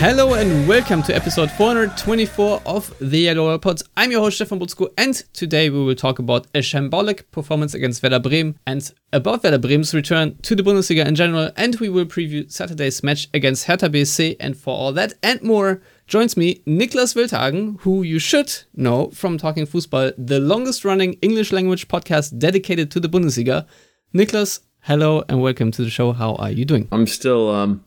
Hello and welcome to episode 424 of the Yellow Pods. I'm your host Stefan Buczko and today we will talk about a shambolic performance against Werder Bremen and about Werder Bremen's return to the Bundesliga in general and we will preview Saturday's match against Hertha BSC and for all that and more joins me Niklas Wildhagen, who you should know from Talking Fußball, the longest running English language podcast dedicated to the Bundesliga. Niklas, hello and welcome to the show. How are you doing? I'm still um,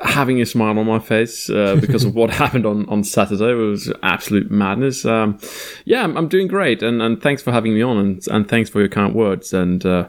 having a smile on my face uh, because of what happened on, on Saturday. It was absolute madness. Um, yeah, I'm, I'm, doing great, and, and thanks for having me on, and, and thanks for your kind words. And uh,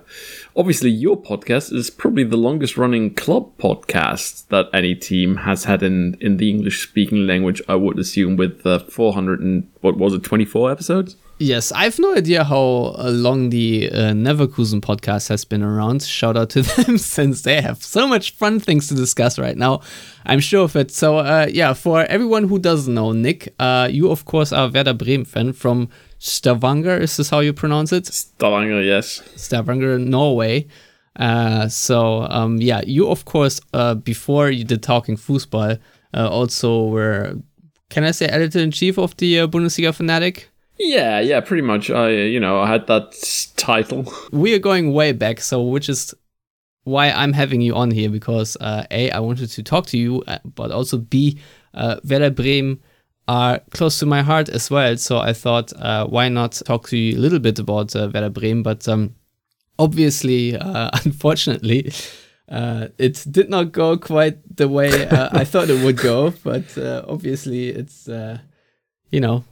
obviously, your podcast is probably the longest running club podcast that any team has had in, in the English speaking language, I would assume, with uh, 400 and what was it, 24 episodes? Yes, I have no idea how long the uh, Neverkusen podcast has been around. Shout out to them since they have so much fun things to discuss right now. I'm sure of it. So, uh, yeah, for everyone who doesn't know, Nick, uh, you of course are Werder Bremen fan from Stavanger. Is this how you pronounce it? Stavanger, yes. Stavanger, Norway. Uh, so, um, yeah, you of course uh, before you did talking football, uh, also were, can I say, editor in chief of the Bundesliga Fanatic? Yeah, yeah, pretty much. I, you know, I had that title. We are going way back, so which is why I'm having you on here because uh, a I wanted to talk to you, uh, but also b uh, Werder Bremen are close to my heart as well. So I thought, uh, why not talk to you a little bit about uh, Werder Bremen? But um, obviously, uh, unfortunately. Uh, it did not go quite the way uh, I thought it would go, but uh, obviously it's you know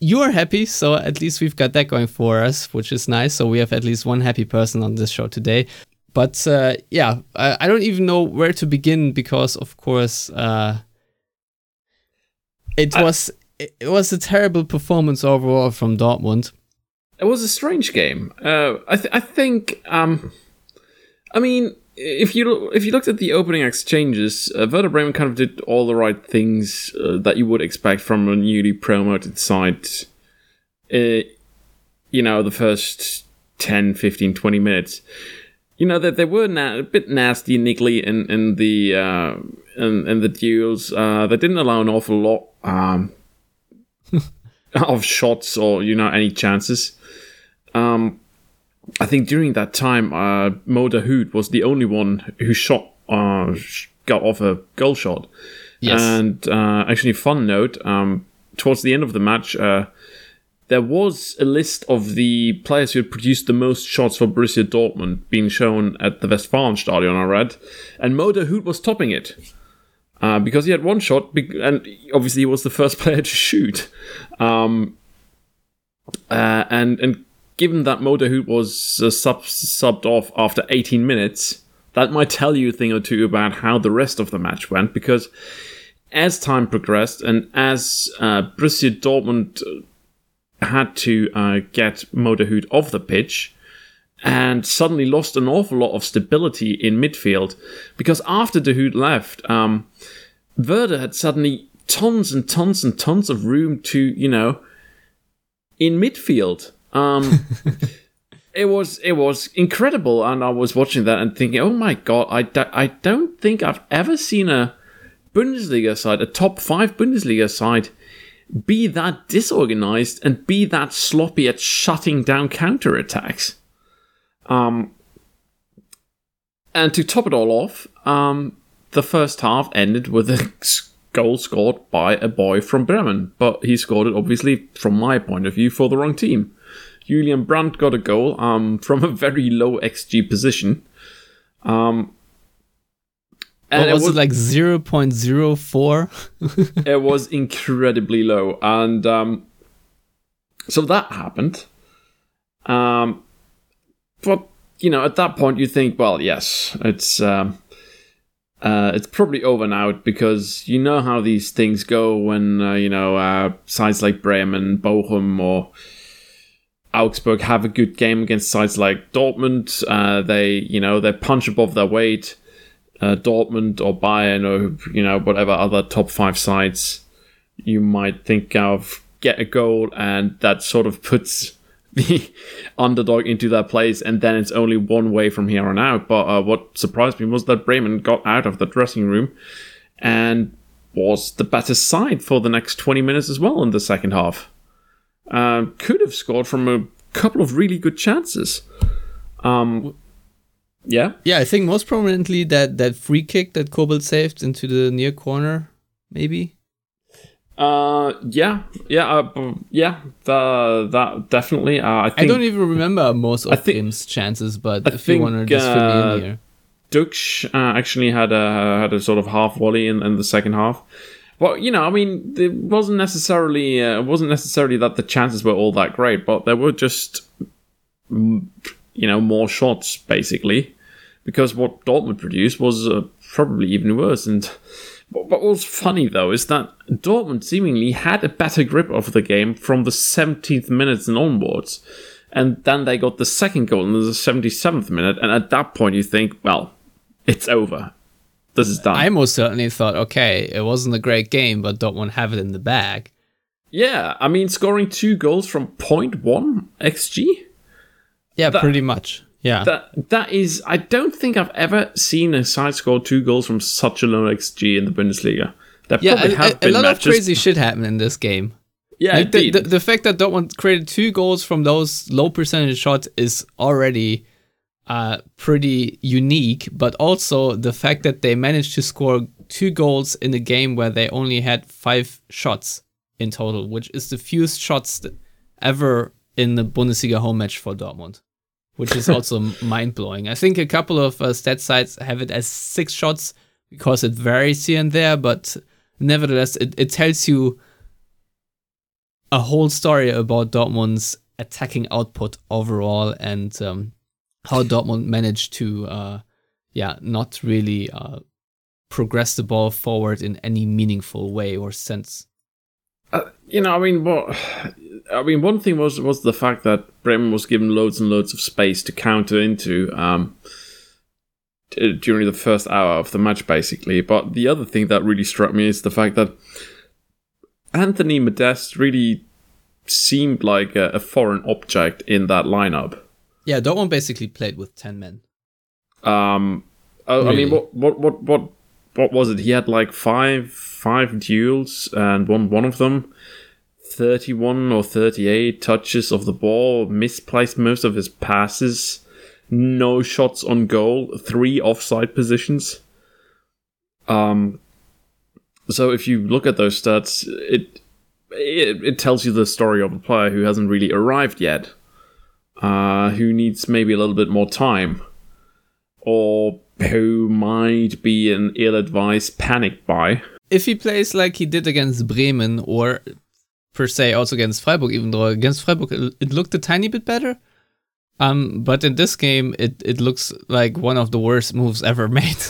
you are happy, so at least we've got that going for us, which is nice. So we have at least one happy person on this show today. But uh, yeah, I, I, don't even know where to begin because, of course, uh, it I, was it was a terrible performance overall from Dortmund. It was a strange game. Uh, I th- I think. Um, I mean, if you if you looked at the opening exchanges, uh, Werder Bremen kind of did all the right things uh, that you would expect from a newly promoted side. Uh, you know, the first 10, 15, 20 minutes. You know that they were na- a bit nasty and niggly in in the uh, in, in the duels. Uh, they didn't allow an awful lot um, of shots or you know any chances. Um, I think during that time, uh, Mo Dahoud was the only one who shot, uh, got off a goal shot. Yes. And uh, actually, fun note: um, towards the end of the match, uh, there was a list of the players who had produced the most shots for Borussia Dortmund being shown at the Westfalenstadion. I read, and Mo Dahoud was topping it. Uh, because he had one shot, and obviously he was the first player to shoot. Um, uh, and and given that Mo Dahoud was uh, sub- subbed off after 18 minutes, that might tell you a thing or two about how the rest of the match went. Because as time progressed and as uh, Borussia Dortmund uh, had to uh, get Mo Dahoud off the pitch, and suddenly lost an awful lot of stability in midfield, because after Dahoud left, um, Werder had suddenly tons and tons and tons of room to, you know, in midfield um, it was it was incredible, and I was watching that and thinking, oh my god, I, do, I don't think I've ever seen a Bundesliga side, a top five Bundesliga side, be that disorganized and be that sloppy at shutting down counterattacks. Um, and to top it all off, um, the first half ended with a goal scored by a boy from Bremen, but he scored it obviously, from my point of view, for the wrong team. Julian Brandt got a goal um, from a very low XG position. Um, and was it, was, it like 0.04? it was incredibly low. And um, so that happened. Um, but you know, at that point, you think, well, yes, it's um, uh, it's probably over now because you know how these things go when uh, you know uh, sides like Bremen, Bochum, or Augsburg have a good game against sides like Dortmund. Uh, they, you know, they punch above their weight. Uh, Dortmund or Bayern or you know whatever other top five sides you might think of get a goal, and that sort of puts the underdog into that place, and then it's only one way from here on out. But uh, what surprised me was that Bremen got out of the dressing room and was the better side for the next 20 minutes as well in the second half. Um, could have scored from a couple of really good chances. Um, yeah. Yeah, I think most prominently that that free kick that Kobel saved into the near corner, maybe. Uh, yeah, yeah, uh, yeah. The, that definitely. Uh, I, think I don't even remember most of think- Bremen's chances, but I if you think, want to just fill me uh, in here. Ducksch uh, actually had a had a sort of half volley in, in the second half. Well, you know, I mean, it wasn't necessarily uh, it wasn't necessarily that the chances were all that great, but there were just mm, you know more shots basically because what Dortmund produced was uh, probably even worse. And what was funny though is that Dortmund seemingly had a better grip of the game from the 17th minutes and onwards. And then they got the second goal in the 77th minute, and at that point you think, well, it's over. This is done. I most certainly thought, okay, it wasn't a great game, but Dortmund have it in the bag. yeah, I mean, scoring two goals from 0.1 xg. Yeah, That- pretty much. Yeah. That that is, I don't think I've ever seen a side score two goals from such a low xg in the Bundesliga. There yeah, probably a, have a- a lot matches. of crazy shit happened in this game. yeah, Like the, the, the fact that Dortmund created two goals from those low percentage shots is already uh, pretty unique, but also the fact that they managed to score two goals in a game where they only had five shots in total, which is the fewest shots ever in the Bundesliga home match for Dortmund, which is also mind blowing. I think a couple of uh, stat sites have it as six shots because it varies here and there, but nevertheless, it, it tells you a whole story about Dortmund's attacking output overall and um, how Dortmund managed to, uh, yeah, not really uh, progress the ball forward in any meaningful way or sense. Uh, you know, I mean, what? I mean, one thing was was the fact that Bremen was given loads and loads of space to counter into um, d- during the first hour of the match, basically. But the other thing that really struck me is the fact that Anthony Modeste really seemed like a, a foreign object in that lineup. Yeah, Dortmund basically played with 10 men. Um, I, I mean, what, what, what, what, what was it? He had like five, five duels and won one of them. 31 or 38 touches of the ball, misplaced most of his passes, no shots on goal, three offside positions. Um, so if you look at those stats, it, it it tells you the story of a player who hasn't really arrived yet, uh, who needs maybe a little bit more time or who might be an ill-advised panic buy. If he plays like he did against Bremen or per se also against Freiburg, even though against Freiburg it, looked a tiny bit better. Um, but in this game, it, it looks like one of the worst moves ever made.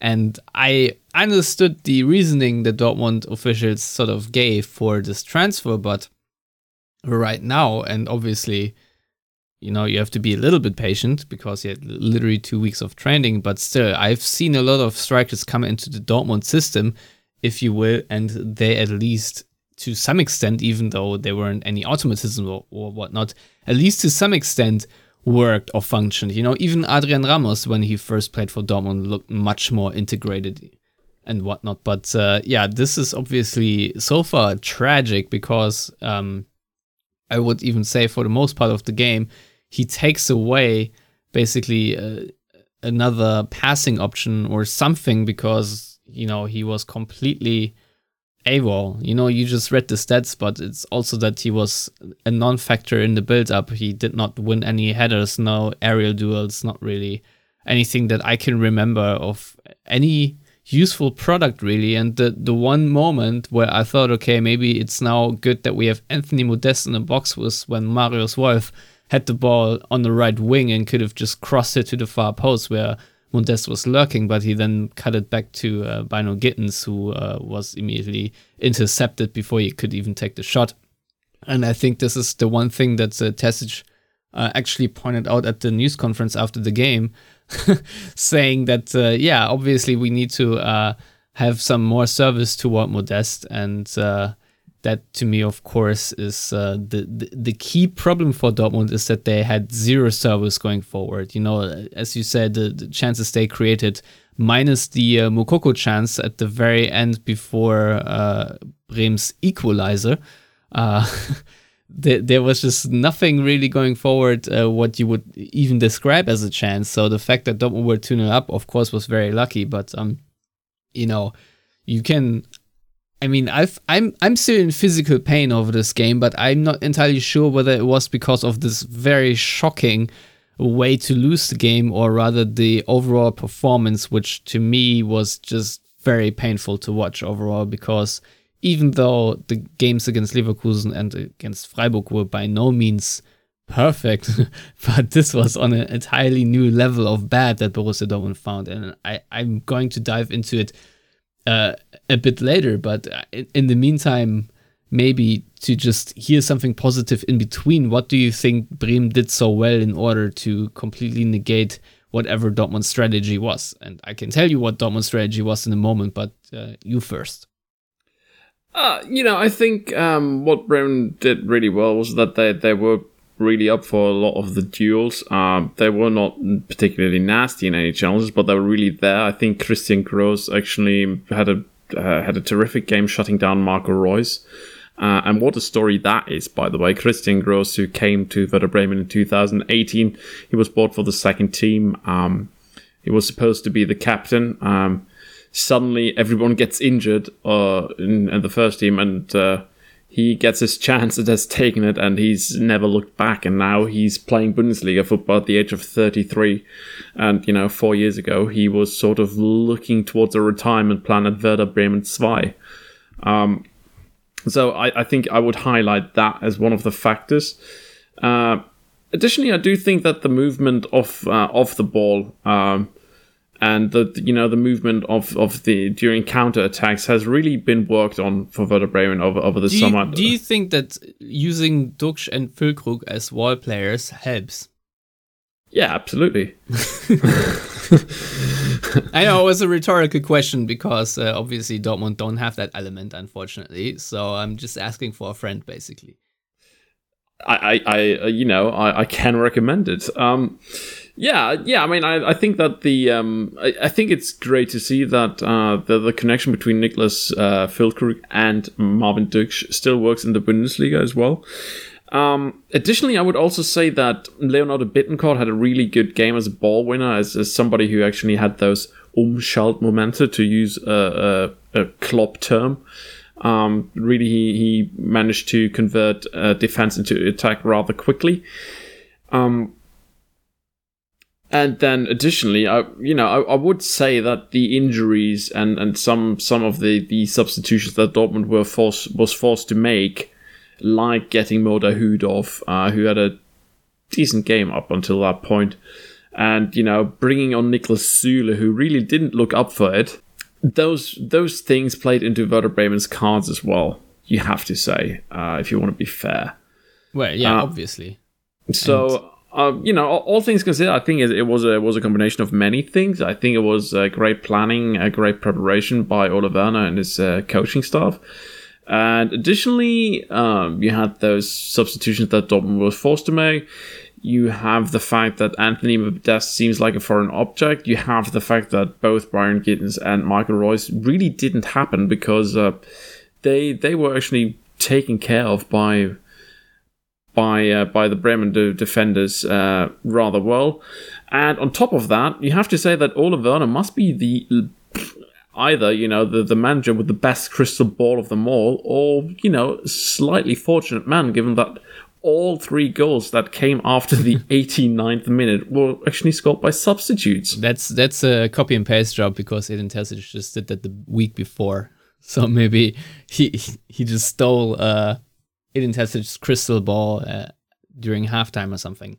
And I understood the reasoning that Dortmund officials sort of gave for this transfer, but right now, and obviously, you know, you have to be a little bit patient because you had literally two weeks of training, but still, I've seen a lot of strikers come into the Dortmund system, if you will, and they at least to some extent, even though there weren't any automatism or, or whatnot, at least to some extent worked or functioned. You know, even Adrian Ramos, when he first played for Dortmund, looked much more integrated and whatnot. But uh, yeah, this is obviously so far tragic because um, I would even say for the most part of the game, he takes away basically uh, another passing option or something because you know he was completely AWOL. You know, you just read the stats, but it's also that he was a non-factor in the build-up. He did not win any headers, no aerial duels, not really anything that I can remember of any useful product really. And the the one moment where I thought, okay, maybe it's now good that we have Anthony Modeste in the box was when Marius Wolf had the ball on the right wing and could have just crossed it to the far post where Modeste was lurking, but he then cut it back to uh, Bynoe Gittens, who uh, was immediately intercepted before he could even take the shot. And I think this is the one thing that uh, uh, actually pointed out at the news conference after the game, saying that, uh, yeah, obviously we need to uh, have some more service toward Modeste. And uh, that to me, of course, is uh, the, the, the key problem for Dortmund is that they had zero service going forward. You know, as you said, the, the chances they created, minus the uh, Moukoko chance at the very end before uh, Bremen's equalizer. Uh, there, there was just nothing really going forward uh, what you would even describe as a chance. So the fact that Dortmund were 2 0 up, of course, was very lucky. But, um, you know, you can I mean, I've, I'm I'm still in physical pain over this game, but I'm not entirely sure whether it was because of this very shocking way to lose the game, or rather the overall performance, which to me was just very painful to watch overall. Because even though the games against Leverkusen and against Freiburg were by no means perfect, but this was on an entirely new level of bad that Borussia Dortmund found, and I I'm going to dive into it uh, a bit later. But uh, in, the meantime, maybe to just hear something positive in between. What do you think Bremen did so well in order to completely negate whatever Dortmund's strategy was? And I can tell you what Dortmund's strategy was in a moment, but uh, you first. Uh, you know, I think um, what Bremen did really well was that they, they were really up for a lot of the duels. Um, they were not particularly nasty in any challenges, but they were really there. I think Christian Gross actually had a uh, had a terrific game shutting down Marco Reus. Uh, and what a story that is, by the way. Christian Gross, who came to Werder Bremen in 2018, he was bought for the second team. Um, he was supposed to be the captain. Um, suddenly, everyone gets injured uh, in, in, the first team, and uh, he gets his chance and has taken it and he's never looked back. And now he's playing Bundesliga football at the age of 33 and you know four years ago he was sort of looking towards a retirement plan at Werder Bremen 2 um, so I, I, think I would highlight that as one of the factors. Uh, additionally I do think that the movement of uh, of the ball um, and the you know the movement of, of the during counter attacks has really been worked on for Werder Bremen over, over the do summer. do you think that using Ducksch and Füllkrug as wall players helps? Yeah, absolutely. I know it was a rhetorical question because uh, obviously Dortmund don't have that element, unfortunately. So I'm just asking for a friend, basically. I, I, I you know, I, I can recommend it. Um, yeah, yeah. I mean, I, I think that the um, I, I think it's great to see that uh, the the connection between Niklas uh, and Marvin Ducksch still works in the Bundesliga as well. Um, additionally, I would also say that Leonardo Bittencourt had a really good game as a ball winner, as, as somebody who actually had those Umschaltmomente, to use a, a, a Klopp term. Um, really, he, he managed to convert uh, defense into attack rather quickly. Um, and then additionally, I you know I, I, would say that the injuries and, and some some of the, the substitutions that Dortmund were forced was forced to make, like getting Moda Hühdorf, uh, who had a decent game up until that point, and you know bringing on Niklas Süle, who really didn't look up for it. Those those things played into Werder Bremen's cards as well. You have to say, uh, if you want to be fair. Well, yeah, uh, obviously. So. And- uh, you know, all, all, things considered, I think it, it, was a it was a combination of many things. I think it was a great planning, a great preparation by Ole Werner and his uh, coaching staff. And additionally, um, you had those substitutions that Dortmund was forced to make. You have the fact that Anthony Modeste seems like a foreign object. You have the fact that both Byron Gittens and Michael Royce really didn't happen because uh, they they were actually taken care of by by uh, by the Bremen defenders uh, rather well. And on top of that, you have to say that Ole Werner must be the either you know the, the manager with the best crystal ball of them all, or you know slightly fortunate man, given that all three goals that came after the 89th minute were actually scored by substitutes. That's that's a copy and paste job because Edin Terzic just did that the week before. So maybe he he just stole uh, Edin Terzic's crystal ball uh, during halftime or something.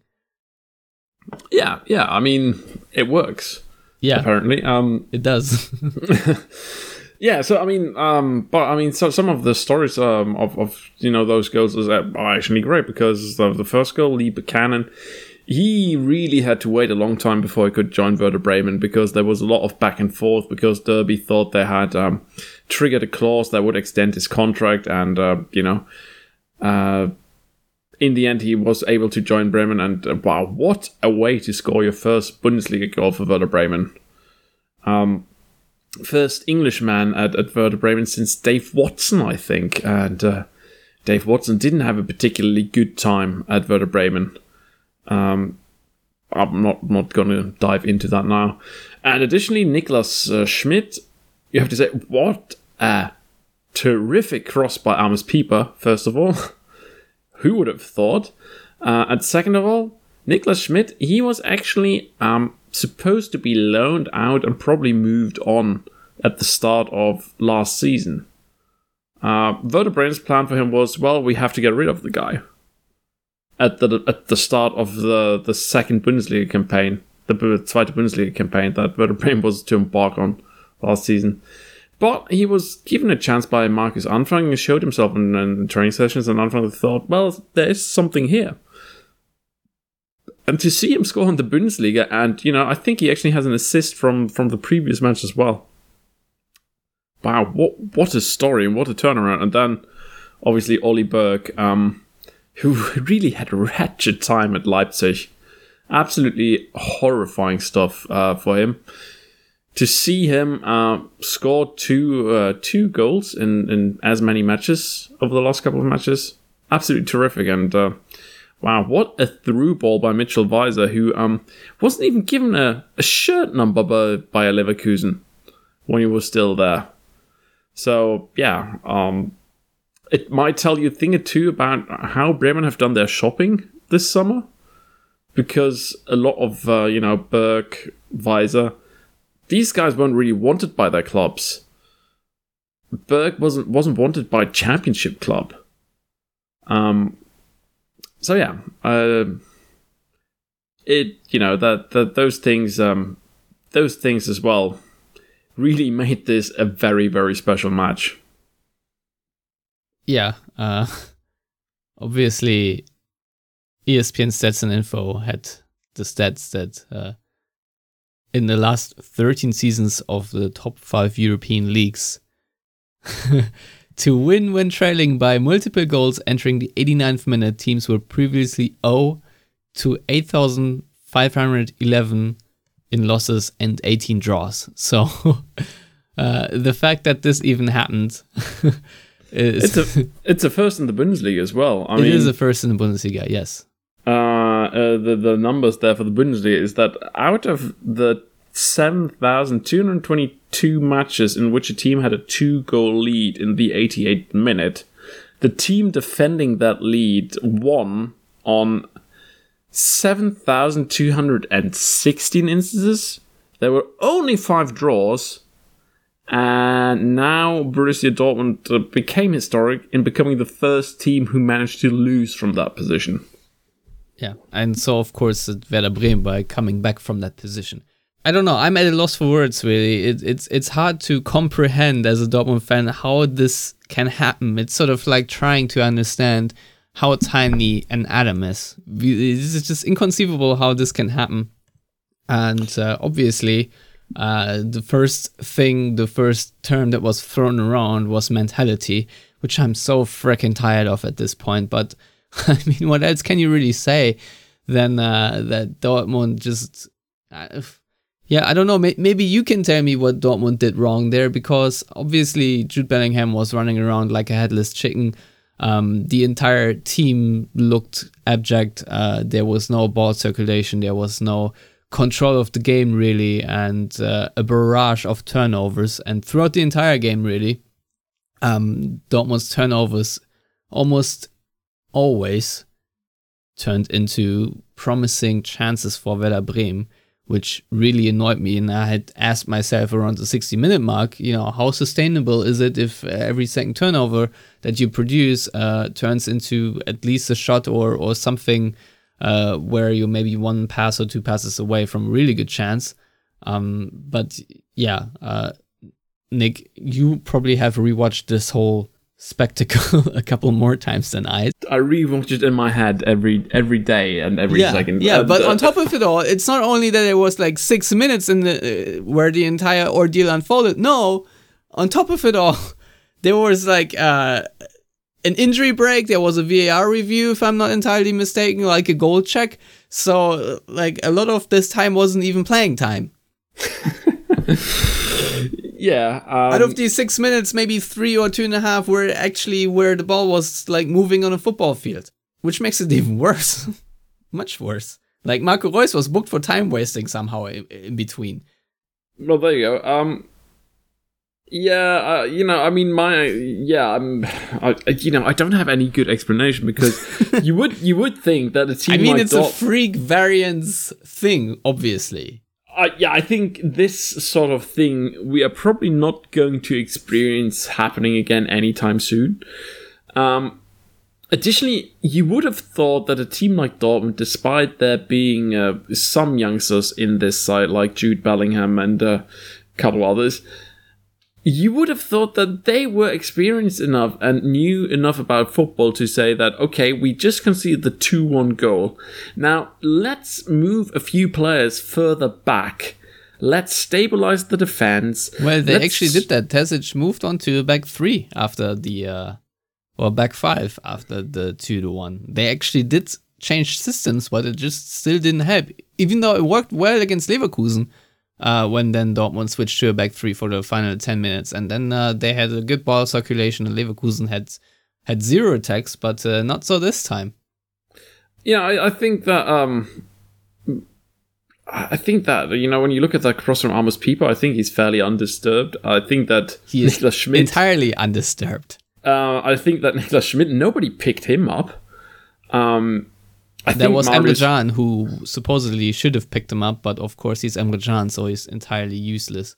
Yeah, yeah. I mean, it works. Yeah, apparently. Um, it does. yeah. So I mean, um, but I mean, so some of the stories um, of, of you know those goals are actually great because of the first goal, Lee Buchanan. He really had to wait a long time before he could join Werder Bremen because there was a lot of back and forth because Derby thought they had um, triggered a clause that would extend his contract, and uh, you know, uh, in the end, he was able to join Bremen, and uh, wow, what a way to score your first Bundesliga goal for Werder Bremen. Um, first Englishman at, at Werder Bremen since Dave Watson, I think, and uh, Dave Watson didn't have a particularly good time at Werder Bremen. Um, I'm not not going to dive into that now. And additionally, Niklas uh, Schmidt, you have to say, what a terrific cross by Amos Pieper, first of all. Who would have thought? Uh, and second of all, Niklas Schmidt, he was actually um, supposed to be loaned out and probably moved on at the start of last season. Uh, Werder Bremen's plan for him was, well, we have to get rid of the guy at the at the start of the the second Bundesliga campaign, the Zweite Bundesliga campaign that Werder Bremen was to embark on last season. But he was given a chance by Markus Anfang and showed himself in, in training sessions, and Anfang thought, well, there is something here. And to see him score in the Bundesliga, and you know, I think he actually has an assist from from the previous match as well. Wow, what what a story and what a turnaround! And then, obviously, Ollie Burke, um, who really had a wretched time at Leipzig. Absolutely horrifying stuff uh, for him to see him uh, score two uh, two goals in, in as many matches over the last couple of matches, absolutely terrific. And uh, wow, what a through ball by Mitchell Weiser, who um, wasn't even given a, a shirt number by, by Leverkusen when he was still there. So yeah, um, it might tell you a thing or two about how Bremen have done their shopping this summer, because a lot of uh, you know Burke, Weiser these guys weren't really wanted by their clubs. Burke wasn't wasn't wanted by championship club. Um. So yeah, uh, it you know that that those things um those things as well really made this a very very special match. Yeah. Uh. Obviously, ESPN Stats and Info had the stats that uh, in the last 13 seasons of the top five European leagues. to win when trailing by multiple goals entering the 89th minute, teams were previously 0 to 8,511 in losses and 18 draws. So uh, the fact that this even happened. is it's a it's a first in the Bundesliga as well. I it mean, is a first in the Bundesliga, yes. Uh, uh, the the numbers there for the Bundesliga is that out of the 7,222 matches in which a team had a two goal lead in the 88th minute, the team defending that lead won on 7,216 instances. There were only five draws, and now Borussia Dortmund uh, became historic in becoming the first team who managed to lose from that position. Yeah, and so of course Werder Bremen by coming back from that position. I don't know. I'm at a loss for words. Really, it, it's it's hard to comprehend as a Dortmund fan how this can happen. It's sort of like trying to understand how tiny an atom is. This is just inconceivable how this can happen. And uh, obviously, uh, the first thing, the first term that was thrown around was mentality, which I'm so freaking tired of at this point. But I mean, what else can you really say than uh, that Dortmund just. Uh, yeah, I don't know. Maybe you can tell me what Dortmund did wrong there because obviously Jude Bellingham was running around like a headless chicken. Um, the entire team looked abject. Uh, there was no ball circulation. There was no control of the game really, and uh, a barrage of turnovers. And throughout the entire game, really, um, Dortmund's turnovers almost always turned into promising chances for Werder Bremen, which really annoyed me. And I had asked myself around the 60 minute mark, you know, how sustainable is it if every second turnover that you produce uh, turns into at least a shot or, or something uh, where you're maybe one pass or two passes away from a really good chance? Um, but yeah, uh, Nick, you probably have rewatched this whole spectacle a couple more times than I. I rewatch it in my head every every day and every yeah, second. Yeah, but uh, on top of it all, it's not only that it was like six minutes in the uh, where the entire ordeal unfolded. No, on top of it all, there was like uh, an injury break. There was a VAR review, if I'm not entirely mistaken, like a goal check. So like a lot of this time wasn't even playing time. yeah, um, Out of these six minutes, maybe three or two and a half were actually where the ball was like moving on a football field, which makes it even worse. Much worse. Like Marco Reus was booked for time wasting somehow in, in between. Well, there you go. Um, yeah, uh, you know, I mean, my yeah, I'm, I, you know, I don't have any good explanation because you would you would think that a team. I mean, like it's a freak variance thing, obviously. I yeah, I think this sort of thing we are probably not going to experience happening again anytime soon. Um, additionally, you would have thought that a team like Dortmund, despite there being uh, some youngsters in this side like Jude Bellingham and uh, a couple others, you would have thought that they were experienced enough and knew enough about football to say that, okay, we just conceded the 2 1 goal. Now, let's move a few players further back. Let's stabilize the defense. Well, they Let's- actually did that. Terzic moved on to back three after the, uh, or back five after the two to one. They actually did change systems, but it just still didn't help. Even though it worked well against Leverkusen, uh, when then Dortmund switched to a back three for the final 10 minutes. And then uh, they had a good ball circulation, and Leverkusen had had zero attacks, but uh, not so this time. Yeah, I, I think that um I think that you know when you look at that cross from Amos Pieper, I think he's fairly undisturbed. I think that He is Niklas Schmidt. entirely undisturbed. uh, I think that Niklas Schmidt. Nobody picked him up. Um, I There was Emre Emre Can who supposedly should have picked him up, but of course he's Emre Can, so he's entirely useless.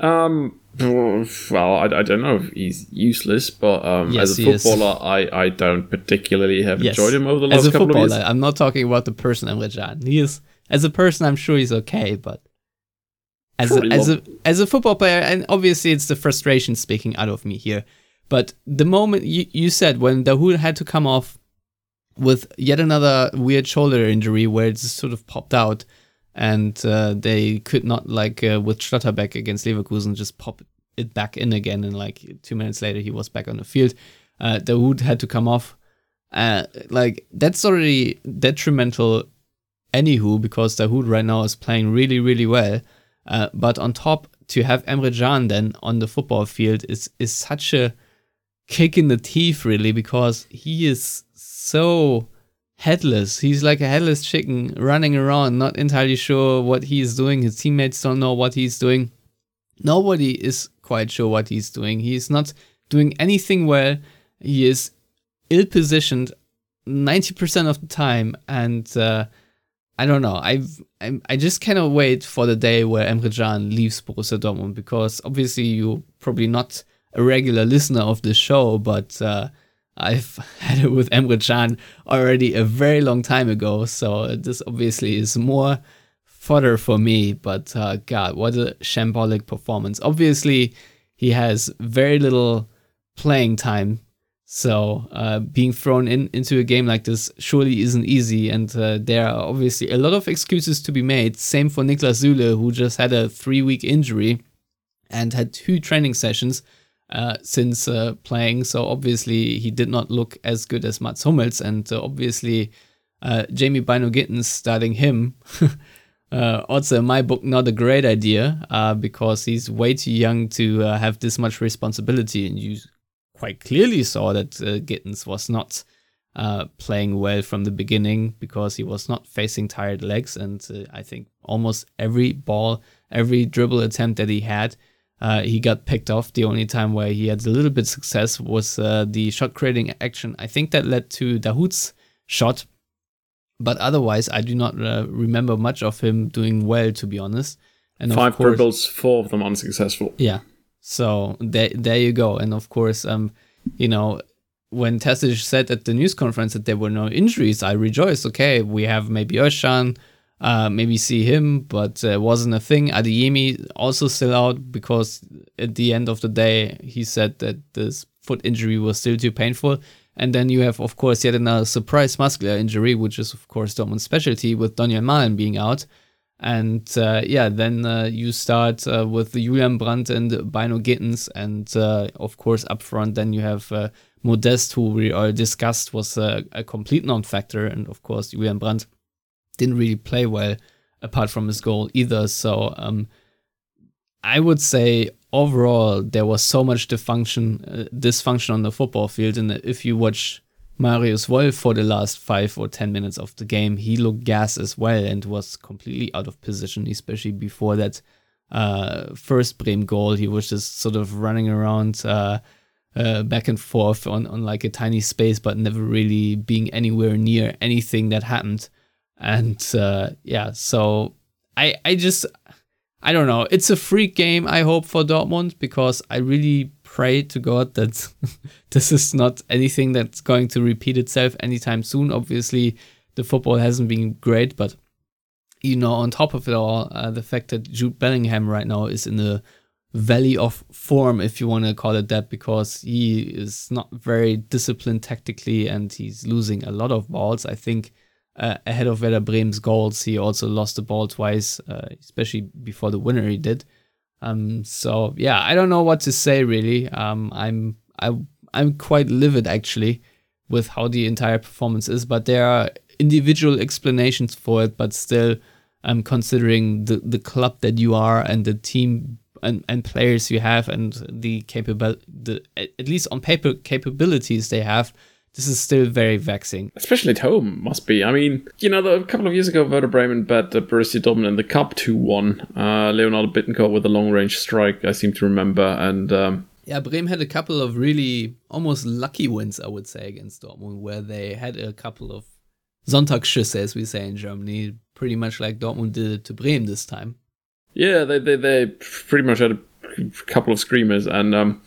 Um, well, I, I don't know if he's useless, but um, Yes, as a footballer, I, I don't particularly have Yes. enjoyed him over the last As a couple of footballer, years. I'm not talking about the person Emre Can. He is as a person, I'm sure he's okay, but as a, as a as a football player, and obviously it's the frustration speaking out of me here. But the moment you, you said when Dahoud had to come off with yet another weird shoulder injury where it just sort of popped out, and uh, they could not like uh, with Schlotterbeck against Leverkusen just pop it back in again, and like two minutes later he was back on the field. Uh, Dahoud had to come off. Uh, like that's already detrimental anywho because Dahoud right now is playing really really well. Uh, but on top to have Emre Can then on the football field is is such a kick in the teeth really because he is so headless. He's like a headless chicken running around, not entirely sure what he's doing. His teammates don't know what he's doing. Nobody is quite sure what he's doing. He's not doing anything well. He is ill positioned 90% of the time and uh, I don't know. I've I'm, I just cannot wait for the day where Emre Can leaves Borussia Dortmund because obviously you're probably not a regular listener of this show, but uh, I've had it with Emre Can already a very long time ago. So this obviously is more fodder for me. But uh, God, what a shambolic performance! Obviously, he has very little playing time so uh, being thrown in into a game like this surely isn't easy, and uh, there are obviously a lot of excuses to be made. Same for Niklas Süle, who just had a three-week injury and had two training sessions uh, since uh, playing. So obviously he did not look as good as Mats Hummels, and uh, obviously uh, Jamie Bynoe Gittens starting him. Uh, also, in my book, not a great idea uh, because he's way too young to uh, have this much responsibility, and you quite clearly saw that uh, Gittens was not uh, playing well from the beginning because he was not facing tired legs. And uh, I think almost every ball, every dribble attempt that he had, uh, he got picked off. The only time where he had a little bit success was uh, the shot creating action. I think that led to Dahoud's shot. but otherwise, I do not uh, remember much of him doing well, to be honest. And five course, dribbles, four of them unsuccessful. Yeah. So there, there you go. And of course, um, you know, when Terzic said at the news conference that there were no injuries, I rejoiced. Okay, we have maybe Özcan, uh, maybe see him, but it uh, wasn't a thing. Adeyemi also still out because at the end of the day, he said that this foot injury was still too painful. And then you have, of course, yet another surprise muscular injury, which is, of course, Dortmund's specialty, with Donyell Malen being out. And uh, yeah, then uh, you start uh, with Julian Brandt and Bynoe Gittens. And uh, of course, up front, then you have uh, Modeste, who we all discussed was a complete non factor. And of course, Julian Brandt didn't really play well apart from his goal either. So um, I would say overall, there was so much dysfunction, uh, dysfunction on the football field. And if you watch Marius Wolf for the last five or 10 minutes of the game, he looked gas as well and was completely out of position, especially before that uh, first Bremen goal. He was just sort of running around uh, uh, back and forth on, on like a tiny space, but never really being anywhere near anything that happened. And uh, yeah, so I, I just I don't know. It's a freak game, I hope, for Dortmund because I really pray to God that this is not anything that's going to repeat itself anytime soon. Obviously, the football hasn't been great, but you know, on top of it all, uh, the fact that Jude Bellingham right now is in a valley of form, if you want to call it that, because he is not very disciplined tactically and he's losing a lot of balls. I think uh, ahead of Werder Bremen's goals. He also lost the ball twice, uh, especially before the winner he did. Um, so yeah, I don't know what to say really. Um, I'm I I'm quite livid actually with how the entire performance is, but there are individual explanations for it. But still, I'm considering the the club that you are and the team and, and players you have and the capable the at least on paper capabilities they have this is still very vexing. Especially at home, must be. I mean, you know, a couple of years ago, Werder Bremen bet uh, Borussia Dortmund in the Cup 2 1. Uh, Leonardo Bittencourt with a long range strike, I seem to remember. And. Um, yeah, Bremen had a couple of really almost lucky wins, I would say, against Dortmund, where they had a couple of Sonntagsschüsse, as we say in Germany, pretty much like Dortmund did it to Bremen this time. Yeah, they they, they pretty much had a couple of screamers, and um,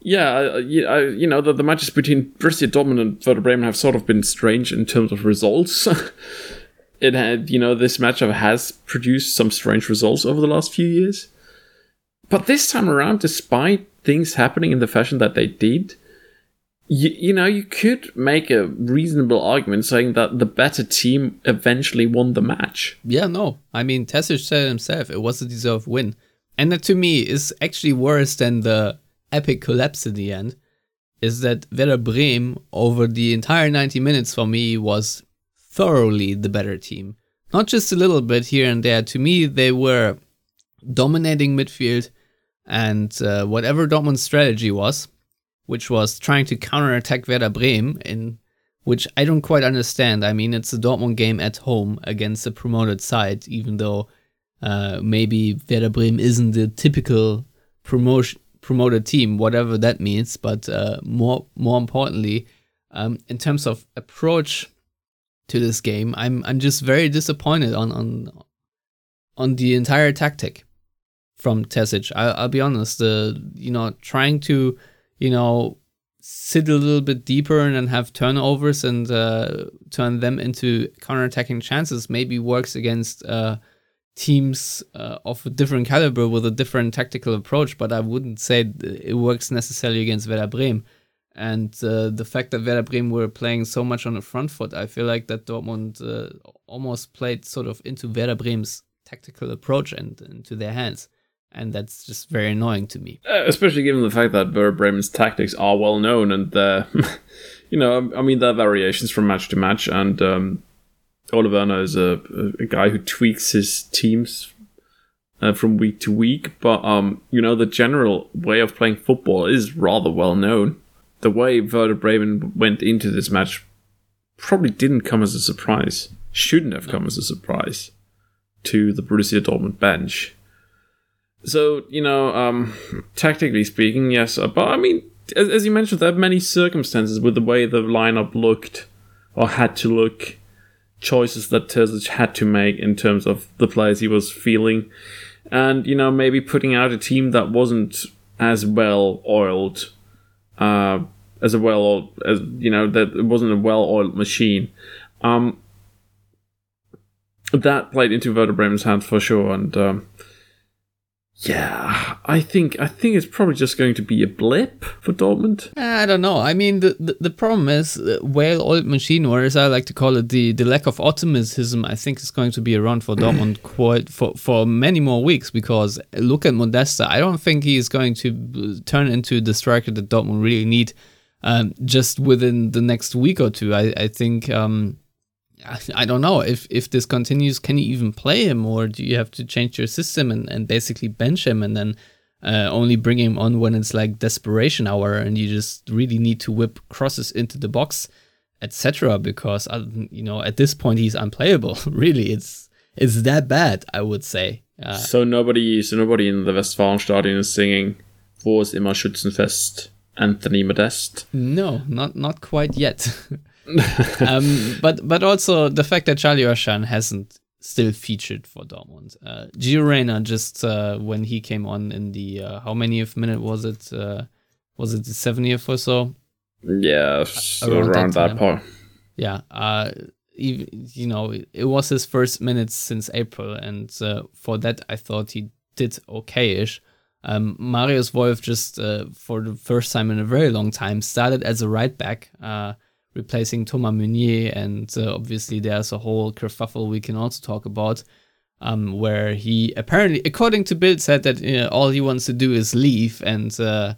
yeah, I, you know, the, the matches between Borussia Dortmund and Werder Bremen have sort of been strange in terms of results. it had, you know, this matchup has produced some strange results over the last few years. But this time around, despite things happening in the fashion that they did, you, you know, you could make a reasonable argument saying that the better team eventually won the match. Yeah, no. I mean, Terzic said himself it was a deserved win. And that to me is actually worse than the epic collapse in the end is that Werder Bremen over the entire 90 minutes for me was thoroughly the better team. Not just a little bit here and there. To me, they were dominating midfield and uh, whatever Dortmund's strategy was, which was trying to counterattack Werder Bremen in which I don't quite understand. I mean, it's a Dortmund game at home against a promoted side, even though uh, maybe Werder Bremen isn't the typical promotion promoted team, whatever that means. But uh, more more importantly, um, in terms of approach to this game, I'm I'm just very disappointed on on on the entire tactic from Terzic. I, I'll be honest. The you know trying to you know sit a little bit deeper and then have turnovers and uh, turn them into counter-attacking chances maybe works against uh, teams uh, of a different caliber with a different tactical approach, but I wouldn't say it works necessarily against Werder Bremen. And uh, the fact that Werder Bremen were playing so much on the front foot, I feel like that Dortmund uh, almost played sort of into Werder Bremen's tactical approach and into their hands. And that's just very annoying to me. Uh, especially given the fact that Werder Bremen's tactics are well known and, uh, you know, I mean, there are variations from match to match. And um, Ole Werner is a, a guy who tweaks his teams uh, from week to week, but um, you know the general way of playing football is rather well known. The way Werder Bremen went into this match probably didn't come as a surprise. Shouldn't have come as a surprise to the Borussia Dortmund bench. So you know, um, tactically speaking, yes, uh, but I mean, as, as you mentioned, there are many circumstances with the way the lineup looked or had to look choices that Terzic had to make in terms of the players he was feeling, and you know maybe putting out a team that wasn't as well oiled, uh, as a well oiled, as you know that it wasn't a well oiled machine. Um, that played into Werder Bremen's hands for sure, and um, yeah, I think I think it's probably just going to be a blip for Dortmund. I don't know. I mean, the the, the problem is uh, well, old machine, or as I like to call it, the, the lack of optimism. I think is going to be around for Dortmund quite for for many more weeks because look at Modeste. I don't think he is going to turn into the striker that Dortmund really need. Um, just within the next week or two, I I think. Um, I don't know if if this continues. Can you even play him, or do you have to change your system and, and basically bench him and then uh, only bring him on when it's like desperation hour and you just really need to whip crosses into the box, etc. Because uh, you know at this point he's unplayable. really, it's it's that bad. I would say. Uh, so nobody, so nobody in the Westfalenstadion is singing "Wo ist immer Schützenfest?" Anthony Modeste. No, not not quite yet. um, but but also the fact that Salih Özcan hasn't still featured for Dortmund. Uh, Gio Reyna just uh, when he came on in the uh, how many of minute was it? Uh, was it the 70th or so? Yeah, around, around that, that point. Yeah, uh, you, you know, it was his first minutes since April, and uh, for that I thought he did okayish. Um, Marius Wolf just uh, for the first time in a very long time started as a right back. Uh, replacing Thomas Meunier. And uh, obviously, there's a whole kerfuffle we can also talk about. Um, where he apparently, according to Bild, said that you know, all he wants to do is leave, and uh,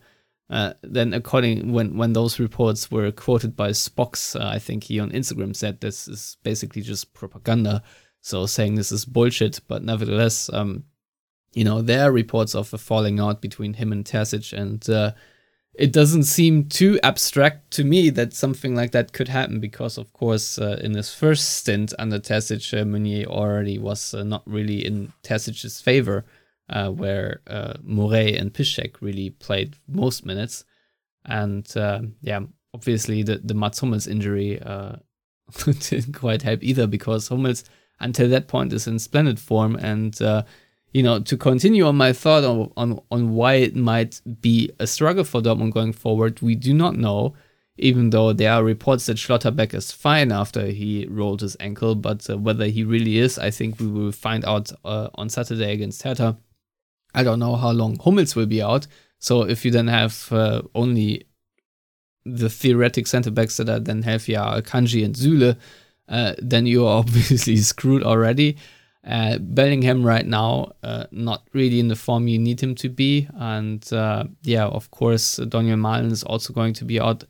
uh, then according when when those reports were quoted by Spox, uh, I think he on Instagram said this is basically just propaganda, so saying this is bullshit. But nevertheless, um, you know there are reports of a falling out between him and Terzic, and uh, it doesn't seem too abstract to me that something like that could happen because, of course, uh, in his first stint under Terzic, uh, Meunier already was uh, not really in Terzic's favor, uh, where uh, Morey and Piszczek really played most minutes. And uh, yeah, obviously the, the Mats Hummels injury didn't quite help either because Hummels, until that point, is in splendid form and you know, to continue on my thought on, on, on why it might be a struggle for Dortmund going forward, we do not know, even though there are reports that Schlotterbeck is fine after he rolled his ankle, but uh, whether he really is, I think we will find out uh, on Saturday against Hertha. I don't know how long Hummels will be out, so if you then have uh, only the theoretic center backs that are then healthy are Akanji and Süle, uh, then you are obviously screwed already. Uh, Bellingham right now, uh, not really in the form you need him to be. And uh, yeah, of course, Donyell Malen is also going to be out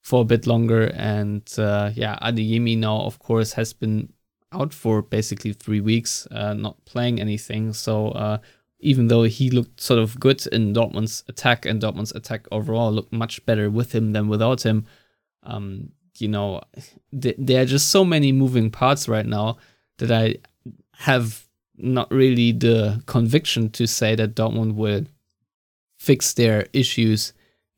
for a bit longer. And uh, yeah, Adeyemi now, of course, has been out for basically three weeks, uh, not playing anything. So even though he looked sort of good in Dortmund's attack and Dortmund's attack overall looked much better with him than without him, um, you know, th- there are just so many moving parts right now that I have not really the conviction to say that Dortmund will fix their issues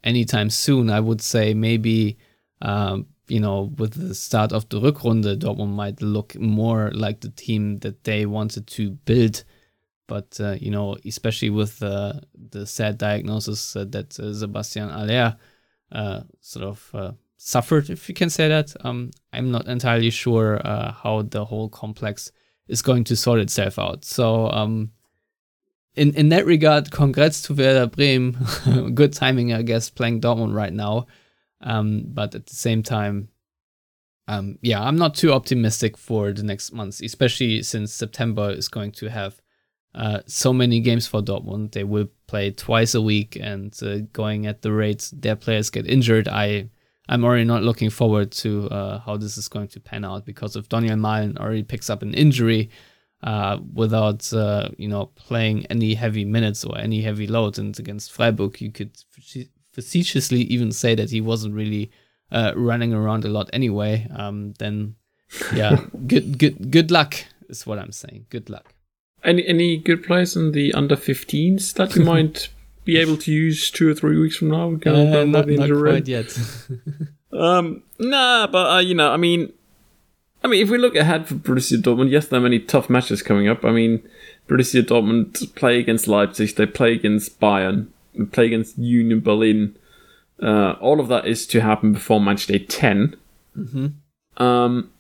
anytime soon. I would say maybe, um, you know, with the start of the Rückrunde, Dortmund might look more like the team that they wanted to build. But, uh, you know, especially with uh, the sad diagnosis uh, that uh, Sebastian Haller uh, sort of uh, suffered, if you can say that, um, I'm not entirely sure how the whole complex is going to sort itself out. So um, in in that regard, congrats to Werder Bremen. Good timing, I guess, playing Dortmund right now. Um, but at the same time, um, yeah, I'm not too optimistic for the next months, especially since September is going to have uh, so many games for Dortmund. They will play twice a week, and uh, going at the rate their players get injured, I I'm already not looking forward to uh, how this is going to pan out because if Donyell Malen already picks up an injury uh, without uh, you know playing any heavy minutes or any heavy load, and against Freiburg you could facetiously even say that he wasn't really uh, running around a lot anyway. Um, then yeah, good good good luck is what I'm saying. Good luck. Any any good players in the under 15s that you might be able to use two or three weeks from now? Uh, not, not quite yet. um, nah, but uh, you know, I mean, I mean, if we look ahead for Borussia Dortmund, yes, there are many tough matches coming up. I mean, Borussia Dortmund play against Leipzig, they play against Bayern, they play against Union Berlin. Uh, all of that is to happen before match day 10. Mm-hmm. Um,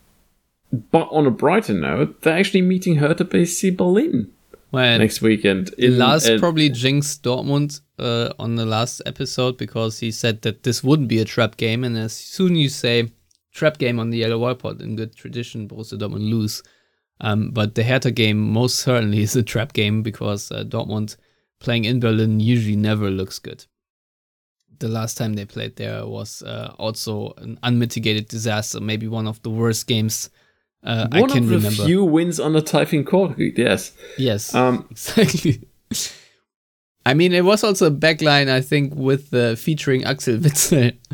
but on a brighter note, they're actually meeting Hertha BSC Berlin Well, next weekend. in- Lars uh, probably jinxed Dortmund uh, on the last episode because he said that this wouldn't be a trap game, and as soon as you say trap game on the yellow wall pot, in good tradition, Borussia Dortmund lose. Um, but the Hertha game most certainly is a trap game because uh, Dortmund playing in Berlin usually never looks good. The last time they played there was uh, also an unmitigated disaster, maybe one of the worst games uh, I one can of the remember. few wins under Tayfun Korkut, yes. Yes, Um, exactly. I mean, it was also a backline, I think, with uh, featuring Axel Witsel.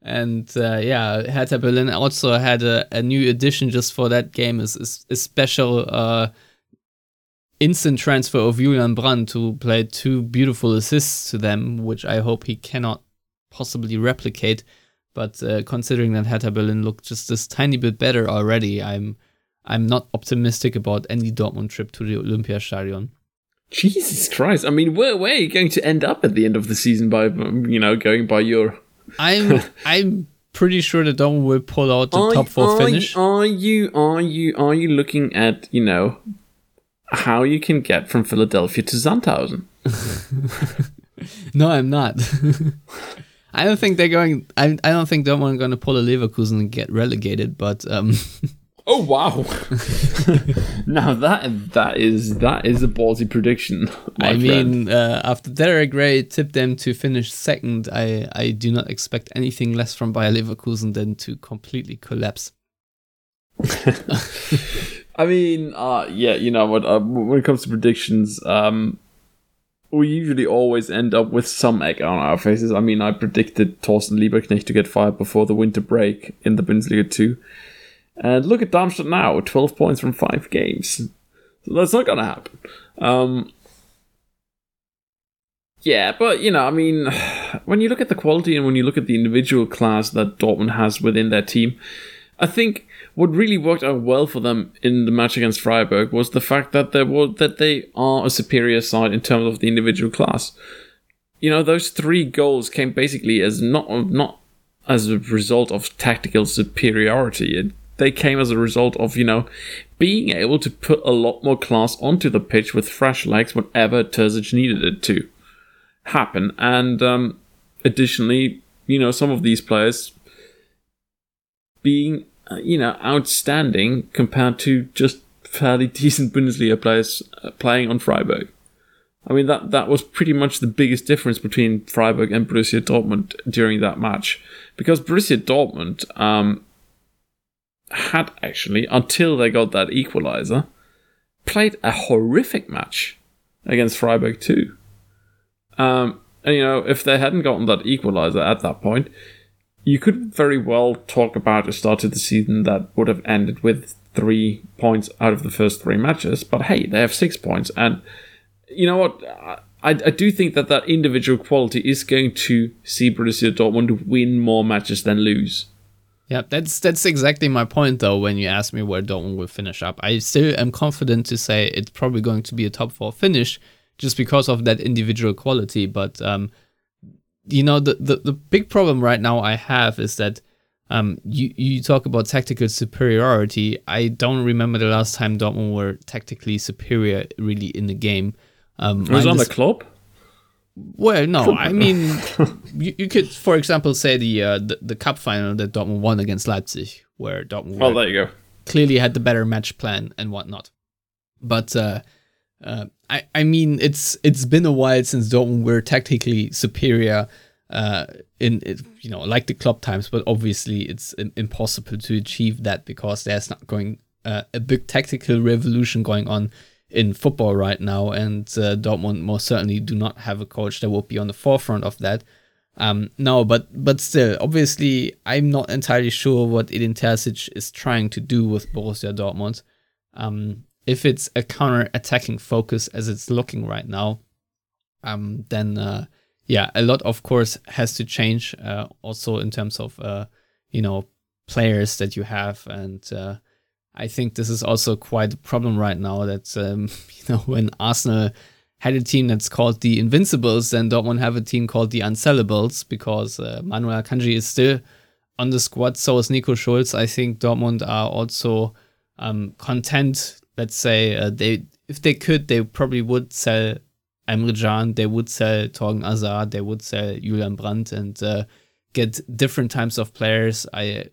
And uh, yeah, Hertha Berlin also had a, a new addition just for that game, is is a special uh, instant transfer of Julian Brandt to play two beautiful assists to them, which I hope he cannot possibly replicate. But uh, considering that Hertha Berlin looked just this tiny bit better already, I'm I'm not optimistic about any Dortmund trip to the Olympiastadion. Jesus Christ. I mean, where, where are you going to end up at the end of the season by, you know, going by your. I'm I'm pretty sure that Dortmund will pull out the Are- top four are, finish. Are you, are you, are you looking at, you know, how you can get from Philadelphia to Sandhausen? No, I'm not. I don't think they're going. I I don't think Dortmund are going to pull a Leverkusen and get relegated. But um, Oh wow! now that that is that is a ballsy prediction. I friend. mean, uh, after Derek Ray tipped them to finish second, I I do not expect anything less from Bayer Leverkusen than to completely collapse. I mean, uh, yeah, you know what? Uh, when it comes to predictions, um, we usually always end up with some egg on our faces. I mean, I predicted Thorsten Lieberknecht to get fired before the winter break in the Bundesliga 2. And look at Darmstadt now, 12 points from 5 games. So that's not going to happen. Um, yeah, but, you know, I mean, when you look at the quality and when you look at the individual class that Dortmund has within their team, I think what really worked out well for them in the match against Freiburg was the fact that they were that they are a superior side in terms of the individual class. You know, those three goals came basically as not not as a result of tactical superiority. It, they came as a result of you know being able to put a lot more class onto the pitch with fresh legs whenever Terzic needed it to happen. And um, additionally, you know, some of these players being uh, you know outstanding compared to just fairly decent Bundesliga players uh, playing on Freiburg. I mean that that was pretty much the biggest difference between Freiburg and Borussia Dortmund during that match because Borussia Dortmund um, had actually until they got that equalizer played a horrific match against Freiburg too. Um, and you know if they hadn't gotten that equalizer at that point, you could very well talk about a start to the season that would have ended with three points out of the first three matches. But hey, they have six points, and you know what? I, I do think that that individual quality is going to see Borussia Dortmund win more matches than lose. Yeah, that's that's exactly my point though. When you ask me where Dortmund will finish up, I still am confident to say it's probably going to be a top four finish, just because of that individual quality. But um, you know, the, the the big problem right now I have is that um, you you talk about tactical superiority. I don't remember the last time Dortmund were tactically superior really in the game. Um, It was on the club. well, no, I mean, you, you could, for example, say the, uh, the the cup final that Dortmund won against Leipzig, where Dortmund were- there you go. clearly had the better match plan and whatnot. But uh, uh, I I mean, it's it's been a while since Dortmund were tactically superior. Uh, in it, you know, like the club times, but obviously it's impossible to achieve that because there's not going uh, a big tactical revolution going on in football right now, and uh, Dortmund most certainly do not have a coach that will be on the forefront of that. Um, no, but but still, obviously, I'm not entirely sure what Edin Terzic is trying to do with Borussia Dortmund. Um, if it's a counter-attacking focus as it's looking right now, um, then uh, yeah, a lot of course has to change. Uh, also in terms of uh, you know players that you have and uh, I think this is also quite a problem right now. That um, you know when Arsenal had a team that's called the Invincibles, then Dortmund have a team called the Unsellables because uh, Manuel Akanji is still on the squad. So is Nico Schulz. I think Dortmund are also um, content. Let's say uh, they, if they could, they probably would sell Emre Can, they would sell Thorgan Hazard, they would sell Julian Brandt, and uh, get different types of players. I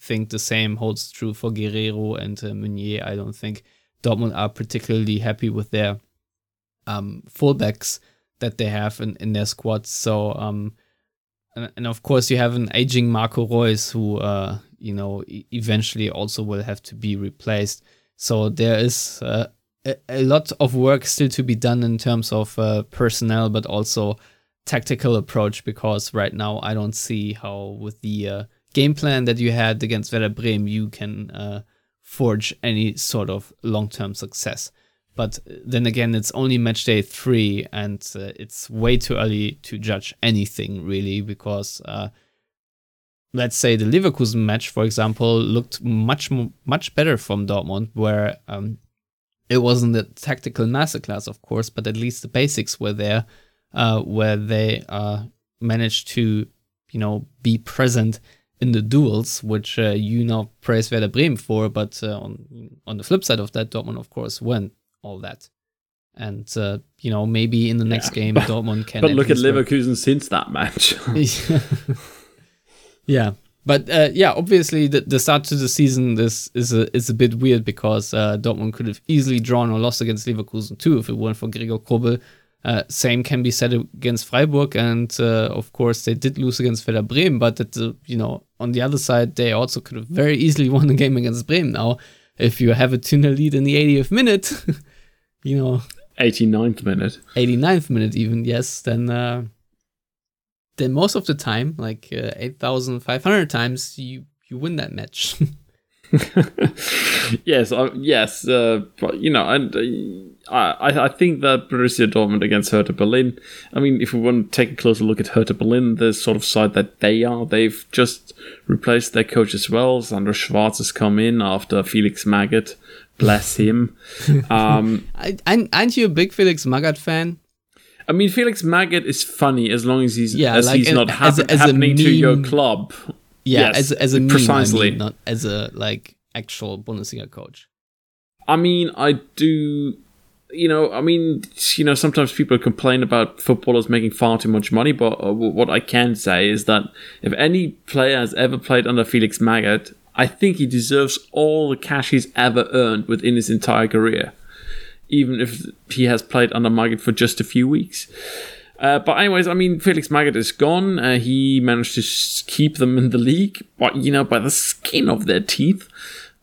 think the same holds true for Guerreiro and uh, Meunier. I don't think Dortmund are particularly happy with their um, fullbacks that they have in, in their squads. So, um, and, and, of course, you have an aging Marco Reus who, uh, you know, e- eventually also will have to be replaced. So there is uh, a, lot of work still to be done in terms of uh, personnel, but also tactical approach. Because right now, I don't see how with the uh, game plan that you had against Werder Bremen, you can uh, forge any sort of long-term success. But then again, it's only match day three, and uh, it's way too early to judge anything really because, uh, let's say, the Leverkusen match, for example, looked much much better from Dortmund, where um, it wasn't a tactical masterclass, of course, but at least the basics were there, uh, where they uh, managed to, you know, be present in the duels, which uh, you now praise Werder Bremen for, but uh, on on the flip side of that, Dortmund, of course, went all that. And uh, you know, maybe in the next yeah, game, but, Dortmund can. But look at Leverkusen work. since that match. yeah, but uh, yeah, obviously the, the start to the season this is a is a bit weird because uh, Dortmund could have easily drawn or lost against Leverkusen too if it weren't for Gregor Kobel. Uh, same can be said against Freiburg, and uh, of course they did lose against Werder Bremen. But the, you know on the other side, they also could have very easily won the game against Bremen. Now, if you have a 2 lead in the 80th minute, you know 89th minute 89th minute even yes then uh then most of the time like uh, 8500 times you you win that match yes uh, yes uh, but you know and uh, I, I think that Borussia Dortmund against Hertha Berlin I mean if we want to take a closer look at Hertha Berlin the sort of side that they are they've just replaced their coach as well Sandro Schwarz has come in after Felix Magath Bless him. Um, aren't you a big Felix Magath fan? I mean, Felix Magath is funny as long as he's yeah, as like he's not as, as happening to your club. Yeah, yes, as as a meme, precisely, I mean, not as a like actual Bundesliga coach. I mean, I do. You know, I mean, you know, sometimes people complain about footballers making far too much money, but uh, what I can say is that if any player has ever played under Felix Magath, I think he deserves all the cash he's ever earned within his entire career, even if he has played under Magath for just a few weeks. Uh, but anyways, I mean, Felix Magath is gone. Uh, he managed to keep them in the league, but you know, by the skin of their teeth.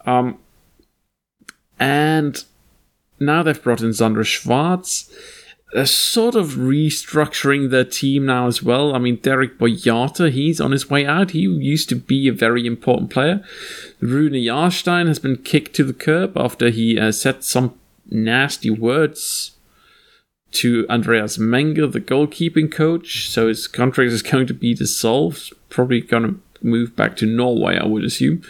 Um, and now they've brought in Sandro Schwarz uh, sort of restructuring their team now as well. I mean, Dedryck Boyata, he's on his way out. He used to be a very important player. Rune Jarstein has been kicked to the curb after he uh, said some nasty words to Andreas Menger, the goalkeeping coach. So his contract is going to be dissolved. Probably going to move back to Norway, I would assume.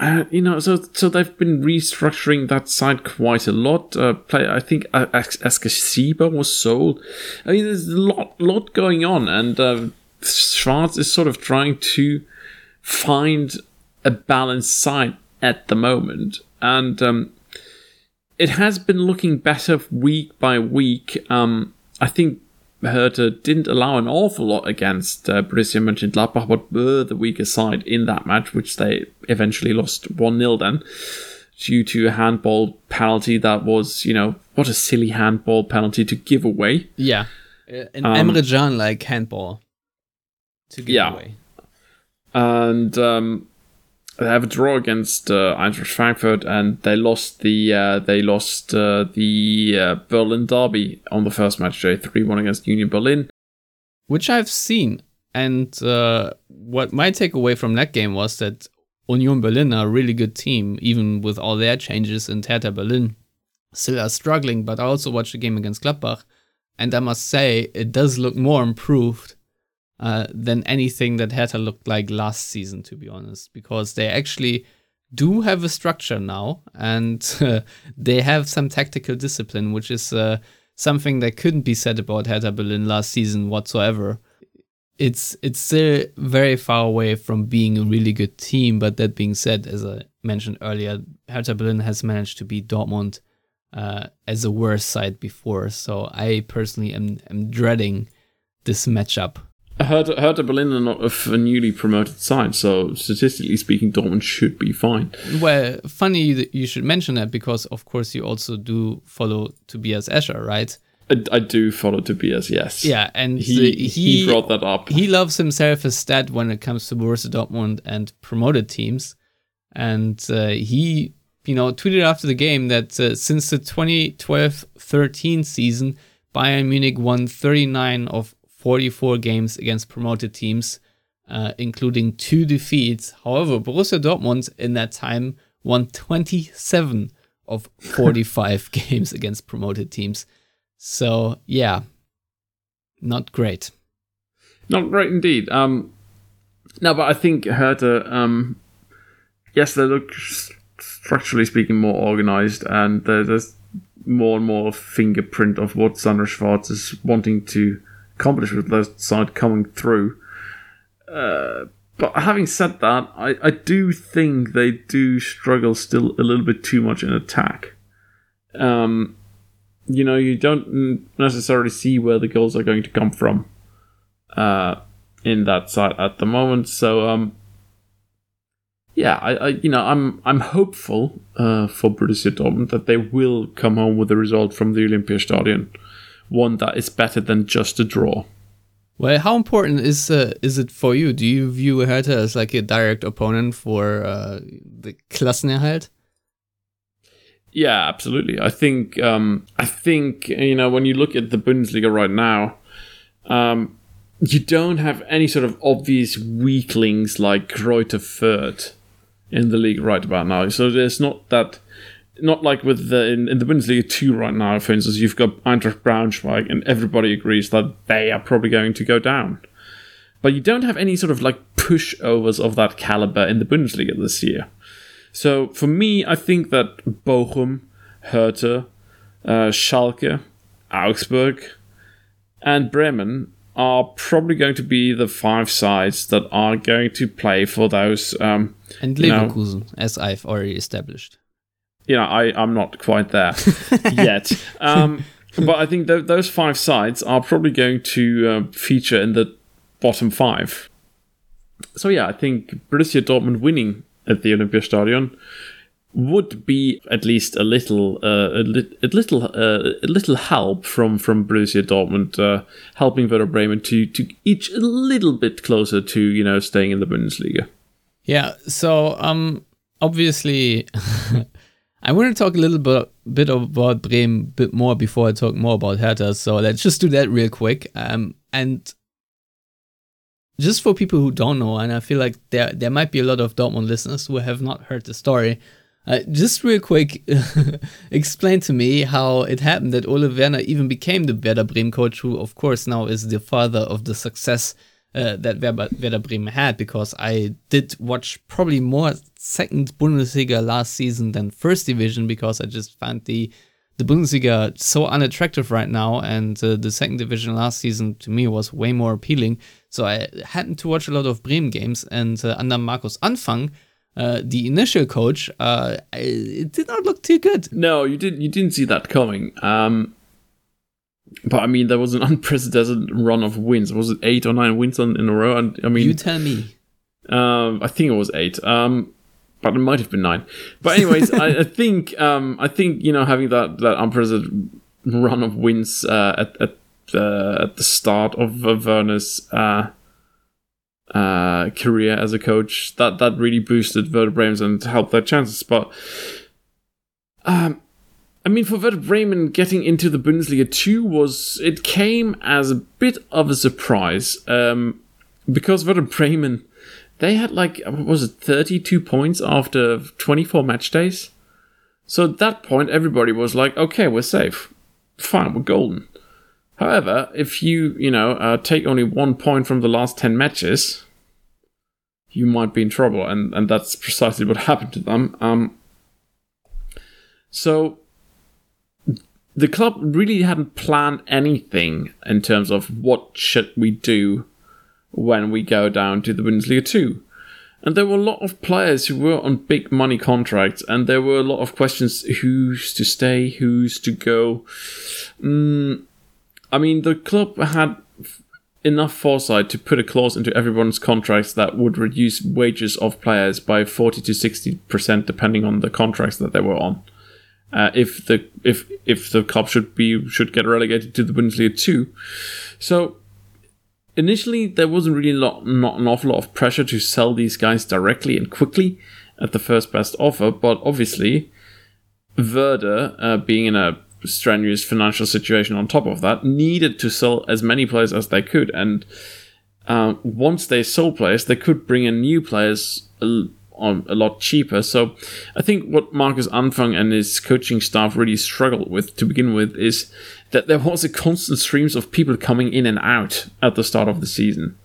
Uh, you know, so so they've been restructuring that side quite a lot. Uh, play, I think uh, was sold. I mean, there's a lot lot going on, and uh, Schwarz is sort of trying to find a balanced side at the moment, and um, it has been looking better week by week. Um, I think Hertha didn't allow an awful lot against uh, Borussia Mönchengladbach, but were the weaker side in that match, which they eventually lost 1 0 then, due to a handball penalty that was, you know, what a silly handball penalty to give away. Yeah. Uh, an um, Emre Can like handball to give yeah. away. And um, they have a draw against uh, Eintracht Frankfurt, and they lost the uh, they lost uh, the uh, Berlin derby on the first match day, three one against Union Berlin, which I've seen. And uh, what my takeaway from that game was that Union Berlin are a really good team, even with all their changes. in Hertha Berlin still are struggling. But I also watched the game against Gladbach, and I must say it does look more improved uh, than anything that Hertha looked like last season, to be honest, because they actually do have a structure now, and uh, they have some tactical discipline, which is uh, something that couldn't be said about Hertha Berlin last season whatsoever. It's it's still very far away from being a really good team, but that being said, as I mentioned earlier, Hertha Berlin has managed to beat Dortmund uh, as a worse side before. So I personally am, am dreading this matchup. Hertha, Hertha Berlin are not of a newly promoted side, so statistically speaking, Dortmund should be fine. Well, funny that you should mention that because, of course, you also do follow Tobias Escher, right? I, I do follow Tobias, yes. Yeah, and He, he, he brought that up. he loves himself a stat when it comes to Borussia Dortmund and promoted teams. And uh, he, you know, tweeted after the game that uh, since the 2012-13 season, Bayern Munich won 39 of 44 games against promoted teams, uh, including two defeats. However, Borussia Dortmund in that time won 27 of 45 games against promoted teams. So, yeah, not great. Not great indeed. Um, no, but I think Hertha, um, yes, they look structurally speaking more organized, and there's more and more fingerprint of what Sandro Schwarz is wanting to accomplish with that side coming through. Uh, but having said that, I, I do think they do struggle still a little bit too much in attack. Um, you know, you don't necessarily see where the goals are going to come from uh, in that side at the moment. So, um, yeah, I, I, you know, I'm I'm hopeful uh, for Borussia Dortmund that they will come home with a result from the Olympiastadion, one that is better than just a draw. Well, how important is uh, is it for you? Do you view Hertha as like a direct opponent for uh, the Klassenerhalt? Yeah, absolutely. I think um, I think you know when you look at the Bundesliga right now, um, you don't have any sort of obvious weaklings like Greuther Fürth in the league right about now. So there's not that, not like with the in, in the Bundesliga two right now. For instance, you've got Eintracht Braunschweig, and everybody agrees that they are probably going to go down. But you don't have any sort of like pushovers of that caliber in the Bundesliga this year. So for me, I think that Bochum, Hertha, uh, Schalke, Augsburg, and Bremen are probably going to be the five sides that are going to play for those. Um, And you know, Leverkusen, as I've already established. You know, I, I'm not quite there yet. Um, but I think th- those five sides are probably going to uh, feature in the bottom five. So yeah, I think Borussia Dortmund winning at the Olympiastadion would be at least a little, uh, a, li- a little, uh, a little help from from Borussia Dortmund, uh, helping Werder Bremen to to each a little bit closer to you know staying in the Bundesliga. Yeah. So, um, obviously, I want to talk a little bit bit about Bremen a bit more before I talk more about Hertha. So let's just do that real quick. Um, and just for people who don't know, and I feel like there there might be a lot of Dortmund listeners who have not heard the story. Uh, just real quick, explain to me how it happened that Ole Werner even became the Werder Bremen coach, who of course now is the father of the success uh, that Werder, Werder Bremen had. Because I did watch probably more second Bundesliga last season than first division, because I just found the the Bundesliga so unattractive right now, and uh, the second division last season to me was way more appealing. So I happened to watch a lot of Bremen games, and uh, under Markus Anfang, uh, the initial coach, uh, it did not look too good. No, you didn't. You didn't see that coming. Um, but I mean, there was an unprecedented run of wins. Was it eight or nine wins on, in a row? And I mean, You tell me. um, I think it was eight. Um, but it might have been nine. But anyways, I, I think um, I think you know having that that unprecedented run of wins uh, at at, uh, at the start of uh, Werner's uh, uh, career as a coach that that really boosted Werder Bremen and helped their chances. But um, I mean, for Werder Bremen getting into the Bundesliga too was it came as a bit of a surprise um, because Werder Bremen they had like was it 32 points after 24 match days. So at that point, everybody was like, "Okay, we're safe, fine, we're golden." However, if you you know uh, take only one point from the last 10 matches, you might be in trouble, and and that's precisely what happened to them. Um, so the club really hadn't planned anything in terms of what should we do when we go down to the Bundesliga 2. And there were a lot of players who were on big money contracts, and there were a lot of questions who's to stay, who's to go. Mm, I mean, the club had enough foresight to put a clause into everyone's contracts that would reduce wages of players by 40 to 60% depending on the contracts that they were on. Uh, if the if if the club should be should get relegated to the Bundesliga 2. So initially there wasn't really lot, not an awful lot of pressure to sell these guys directly and quickly at the first best offer, but obviously Werder, uh, being in a strenuous financial situation on top of that, needed to sell as many players as they could. And uh, once they sold players, they could bring in new players a, a lot cheaper. So I think what Markus Anfang and his coaching staff really struggled with to begin with is that there was a constant streams of people coming in and out at the start of the season.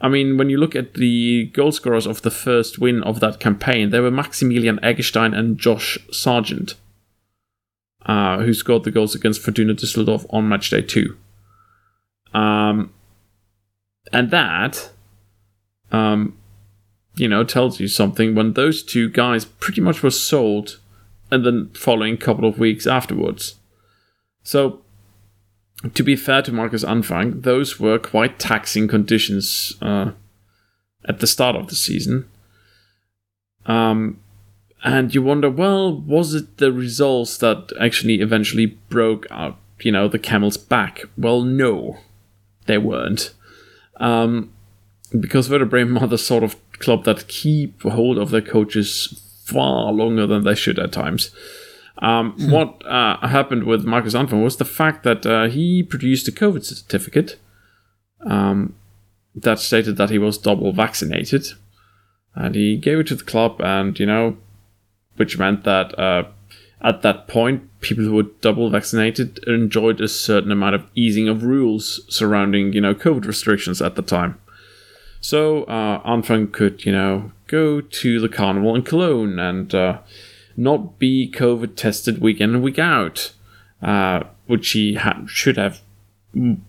I mean, when you look at the goal scorers of the first win of that campaign, there were Maximilian Eggestein and Josh Sargent uh, who scored the goals against Fortuna Düsseldorf on match day two. Um, and that, um, you know, tells you something when those two guys pretty much were sold and then following couple of weeks afterwards. So, to be fair to Markus Anfang, those were quite taxing conditions uh, at the start of the season. Um, and you wonder, well, was it the results that actually eventually broke out, you know, the camel's back? Well, no, they weren't. Um, because Werder the sort of club that keep hold of their coaches far longer than they should at times. Um, hmm. what uh, happened with Markus Anfang was the fact that uh, he produced a COVID certificate um, that stated that he was double vaccinated. And he gave it to the club, and, you know, which meant that uh, at that point, people who were double vaccinated enjoyed a certain amount of easing of rules surrounding, you know, COVID restrictions at the time. So uh, Anfang could, you know, go to the carnival in Cologne and uh, not be COVID tested week in and week out, uh, which he ha- should have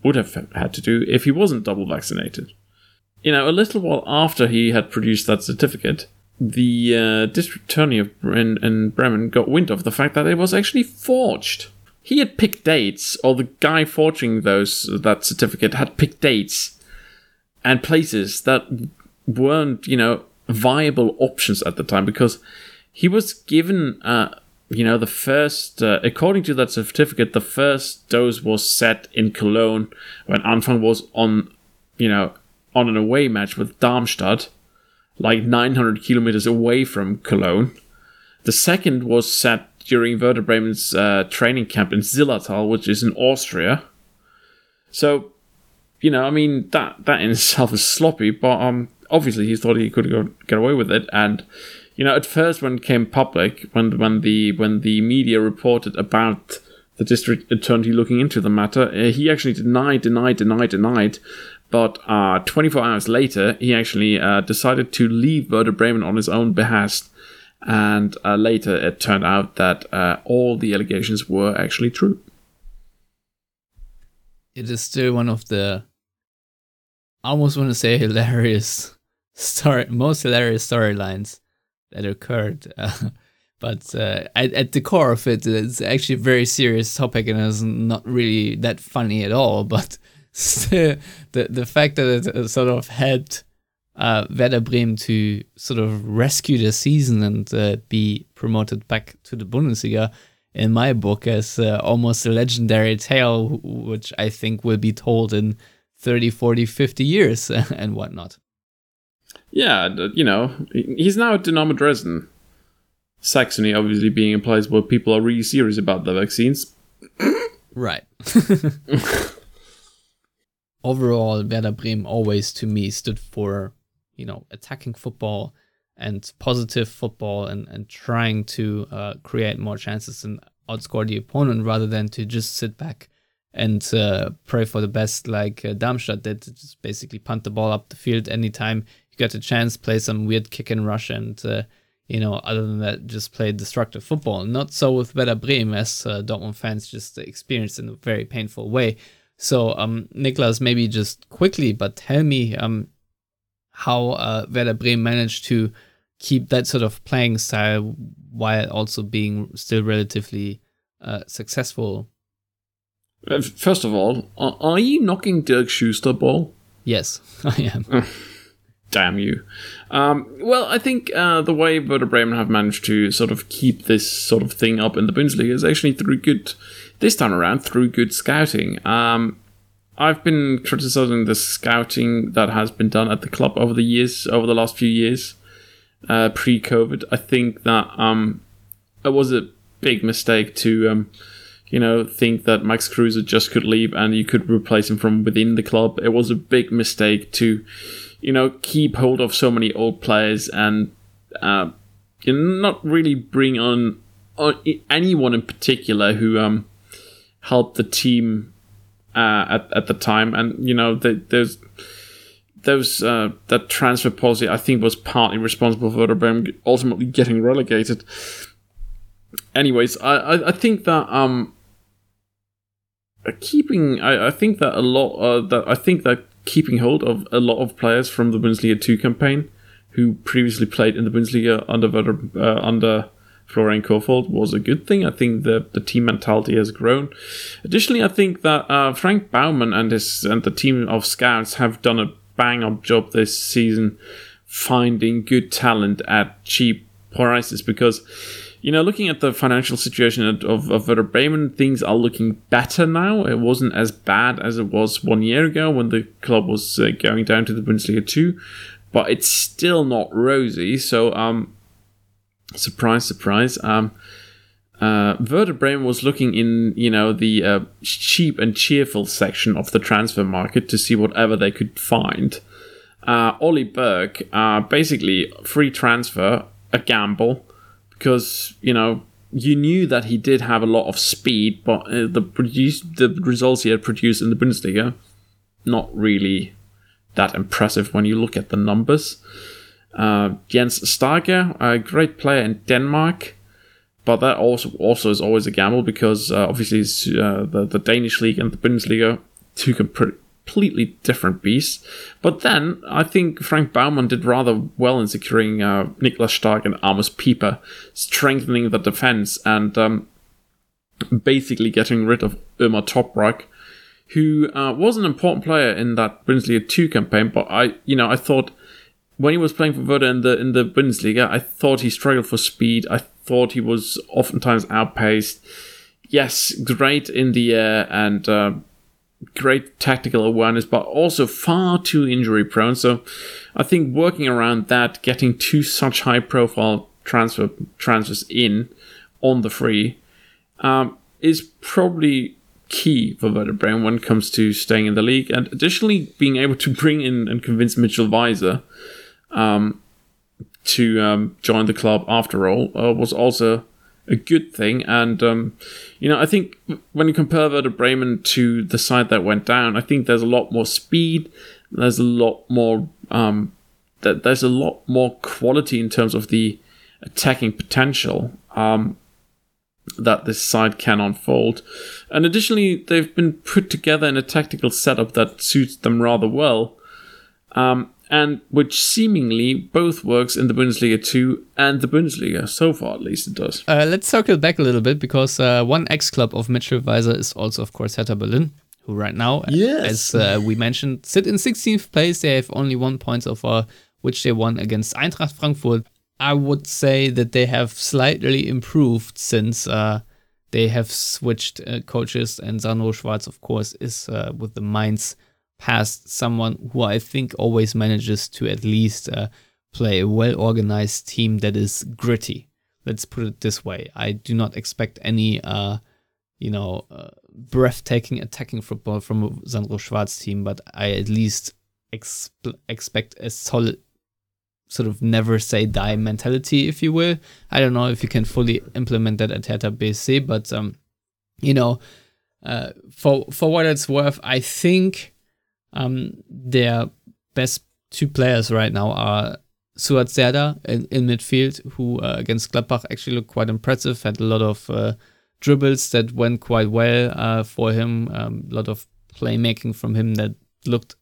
would have had to do if he wasn't double vaccinated. You know, a little while after he had produced that certificate, the uh, district attorney of in, in Bremen got wind of the fact that it was actually forged. He had picked dates, or the guy forging those that certificate had picked dates and places that weren't, you know, viable options at the time because he was given, uh, you know, the first, uh, according to that certificate, the first dose was set in Cologne when Anfang was on, you know, on an away match with Darmstadt like 900 kilometers away from Cologne. The second was set during Werder Bremen's uh, training camp in Zillertal, which is in Austria. So, you know, I mean that that in itself is sloppy, but um, obviously he thought he could go, get away with it. And you know, at first when it came public, when when the when the media reported about the district attorney looking into the matter, uh, he actually denied, denied, denied, denied but uh, 24 hours later, he actually uh, decided to leave Werder Bremen on his own behest. And uh, later, it turned out that uh, all the allegations were actually true. It is still one of the, I almost want to say, hilarious story, most hilarious storylines that occurred. but uh, at, at, the core of it, it's actually a very serious topic and it's not really that funny at all. But the the fact that it sort of helped uh, Werder Bremen to sort of rescue the season and uh, be promoted back to the Bundesliga, in my book, as uh, almost a legendary tale, which I think will be told in 30, 40, 50 years and whatnot. Yeah, you know, he's now at Dynamo Dresden. Saxony, obviously, being a place where people are really serious about the vaccines. right. overall, Werder Bremen always to me stood for, you know, attacking football and positive football and, and trying to uh, create more chances and outscore the opponent rather than to just sit back and uh, pray for the best like uh, Darmstadt that just basically punt the ball up the field anytime you get a chance, play some weird kick and rush, and uh, you know, other than that, just play destructive football. Not so with Werder Bremen, as uh, Dortmund fans just experienced in a very painful way. So, um, Niklas, maybe just quickly, but tell me um, how uh, Werder Bremen managed to keep that sort of playing style while also being still relatively uh, successful. Uh, First of all, are, you knocking Dirk Schuster ball? Yes, I am. Damn you. Um, well, I think uh, the way Werder Bremen have managed to sort of keep this sort of thing up in the Bundesliga is actually through good, this time around, through good scouting. Um, I've been criticizing the scouting that has been done at the club over the years, over the last few years, uh, pre-COVID. I think that um, it was a big mistake to, um, you know, think that Max Kruse just could leave and you could replace him from within the club. It was a big mistake to, you know, keep hold of so many old players and, uh, not really bring on, on anyone in particular who um, helped the team uh, at at the time, and you know, the, there's those uh, that transfer policy I think was partly responsible for Bremen ultimately getting relegated. Anyways, I, I, I think that um keeping I, I think that a lot uh, that I think that keeping hold of a lot of players from the Bundesliga 2 campaign who previously played in the Bundesliga under uh, under Florian Kohfeldt was a good thing. I think the the team mentality has grown. Additionally, I think that uh, Frank Baumann and his and the team of scouts have done a bang up job this season finding good talent at cheap prices because you know, looking at the financial situation of, of Werder Bremen, things are looking better now. It wasn't as bad as it was one year ago when the club was uh, going down to the Bundesliga 2, but it's still not rosy. So, um, surprise, surprise. Um, uh, Werder Bremen was looking in, you know, the uh, cheap and cheerful section of the transfer market to see whatever they could find. Uh, Ollie Burke, uh, basically free transfer, a gamble because you know you knew that he did have a lot of speed, but uh, the produce the results he had produced in the Bundesliga, not really that impressive when you look at the numbers. Uh, Jens Stage, a great player in Denmark, but that also also is always a gamble because uh, obviously uh, the the Danish league and the Bundesliga two completely different beast. But then I think Frank Baumann did rather well in securing uh, Niklas Stark and Amos Pieper, strengthening the defense and um, basically getting rid of Ömer Toprak, who uh, was an important player in that Bundesliga 2 campaign. But I, you know, I thought when he was playing for Werder in the in the Bundesliga, I thought he struggled for speed. I thought he was oftentimes outpaced. Yes, great in the air and uh, great tactical awareness, but also far too injury prone. So I think working around that, getting two such high profile transfer transfers in on the free um, is probably key for Werder Bremen when it comes to staying in the league. And additionally, being able to bring in and convince Mitchell Weiser um, to um, join the club after all uh, was also a good thing. And um, you know, I think when you compare Werder Bremen to the side that went down, I think there's a lot more speed. There's a lot more um, there's a lot more quality in terms of the attacking potential um, that this side can unfold. And additionally, they've been put together in a tactical setup that suits them rather well. Um, and which seemingly both works in the Bundesliga 2 and the Bundesliga. So far, at least it does. Uh, let's circle back a little bit because uh, one ex club of Mitchell Weiser is also, of course, Hertha Berlin, who right now, Yes. as uh, we mentioned, sit in 16th place. They have only one point so far, which they won against Eintracht Frankfurt. I would say that they have slightly improved since uh, they have switched uh, coaches, and Sandro Schwarz, of course, is uh, with the Mainz past someone who I think always manages to at least uh, play a well organized team that is gritty. Let's put it this way. I do not expect any, uh, you know, uh, breathtaking attacking football from a Sandro Schwarz team, but I at least exp- expect a solid sort of never say die mentality, if you will. I don't know if you can fully implement that at Hertha BSC, but um, you know, uh, for for what it's worth, I think um, their best two players right now are Suat Serdar in, in midfield, who uh, against Gladbach actually looked quite impressive, had a lot of uh, dribbles that went quite well uh, for him, um, a lot of playmaking from him that looked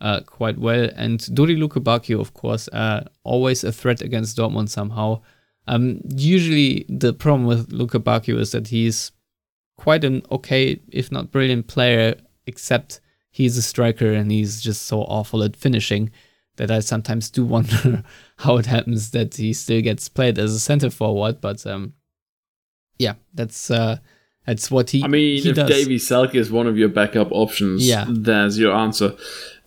uh, quite well. And Dodi Lukebakio, of course, uh, always a threat against Dortmund somehow. Um, usually, the problem with Lukebakio is that he's quite an okay, if not brilliant player, except he's a striker and he's just so awful at finishing that I sometimes do wonder how it happens that he still gets played as a center forward. But um, yeah, that's uh, that's what he. I mean, he if does. Davie Selke is one of your backup options, Yeah. there's your answer.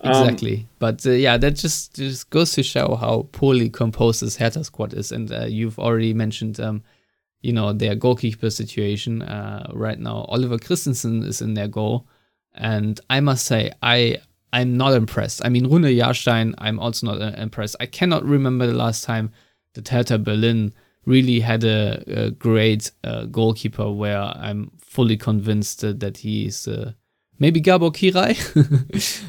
Um, Exactly, but uh, yeah, that just just goes to show how poorly composed this Hertha squad is, and uh, you've already mentioned, um, you know, their goalkeeper situation uh, right now. Oliver Christensen is in their goal, and I must say, I I'm not impressed. I mean, Rune Jarstein, I'm also not uh, impressed. I cannot remember the last time that Hertha Berlin really had a, a great uh, goalkeeper where I'm fully convinced uh, that he's uh, maybe Gabor Kiraly.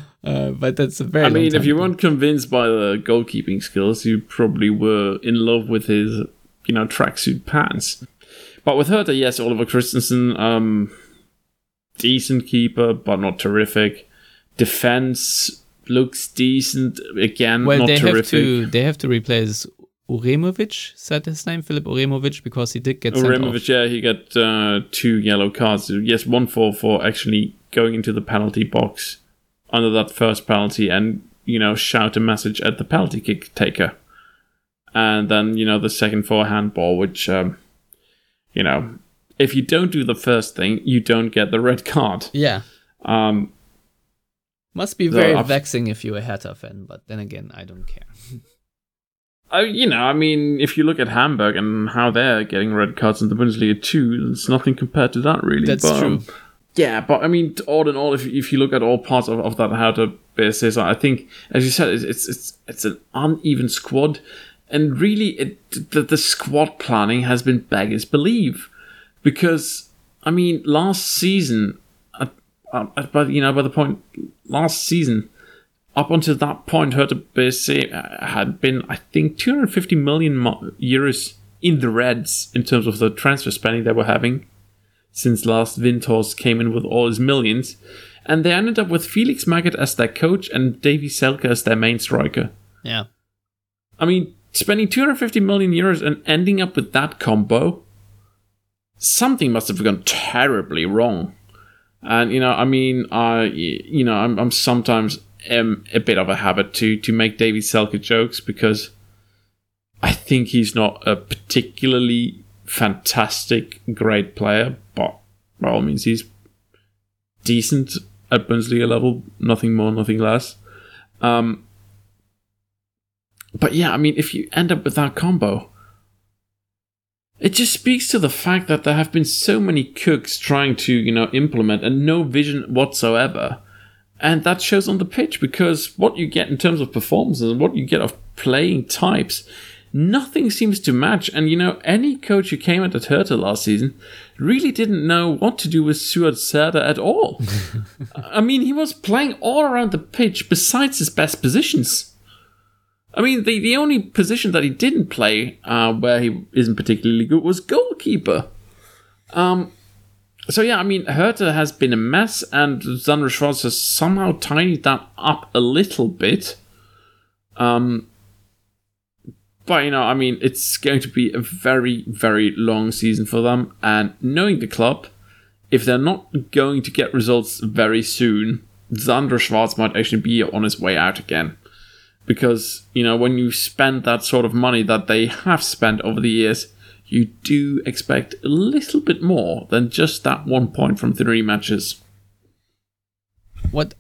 uh, but that's a very I mean, if you weren't convinced by the goalkeeping skills, you probably were in love with his, you know, tracksuit pants. But with Hertha, yes, Oliver Christensen, um, decent keeper, but not terrific. Defense looks decent again, well, not they have to they have to replace Uremovic. Said his name? Filip Uremovic, because he did get. Uremovic, yeah, he got uh, two yellow cards. Yes, one for for actually going into the penalty box under that first penalty and you know shout a message at the penalty kick taker, and then you know the second for a handball, which um, you know if you don't do the first thing, you don't get the red card. Yeah, Um, must be very vexing if you're a Hertha fan. But then again, I don't care. I, you know, I mean, if you look at Hamburg and how they're getting red cards in the Bundesliga too, it's nothing compared to that, really. That's but, true. um, yeah, but I mean, all in all, if if you look at all parts of, of that Hertha basis, I think, as you said, it's it's it's, it's an uneven squad, and really, it the, the squad planning has been beggars believe, because I mean, last season, uh, uh, by you know, by the point last season, up until that point, Hertha BSC had been, I think, 250 million euros in the reds in terms of the transfer spending they were having since Lars Windhorst came in with all his millions. And they ended up with Felix Magath as their coach and Davie Selke as their main striker. Yeah, I mean, spending 250 million euros and ending up with that combo, something must have gone terribly wrong. And you know, I mean, I you know, I'm, I'm sometimes am a bit of a habit to to make David Selke jokes because I think he's not a particularly fantastic, great player, but by all means, he's decent at Bundesliga level, nothing more, nothing less. Um, but yeah, I mean, if you end up with that combo, it just speaks to the fact that there have been so many cooks trying to, you know, implement and no vision whatsoever. And that shows on the pitch because what you get in terms of performances and what you get of playing types, nothing seems to match. And, you know, any coach who came at Hertha last season really didn't know what to do with Suat Serdar at all. I mean, he was playing all around the pitch besides his best positions. I mean, the, the only position that he didn't play uh, where he isn't particularly good was goalkeeper. Um, so yeah, I mean, Hertha has been a mess, and Sandro Schwarz has somehow tidied that up a little bit. Um, but you know, I mean, it's going to be a very, very long season for them, and knowing the club, if they're not going to get results very soon, Sandro Schwarz might actually be on his way out again because you know when you spend that sort of money that they have spent over the years you do expect a little bit more than just that one point from three matches what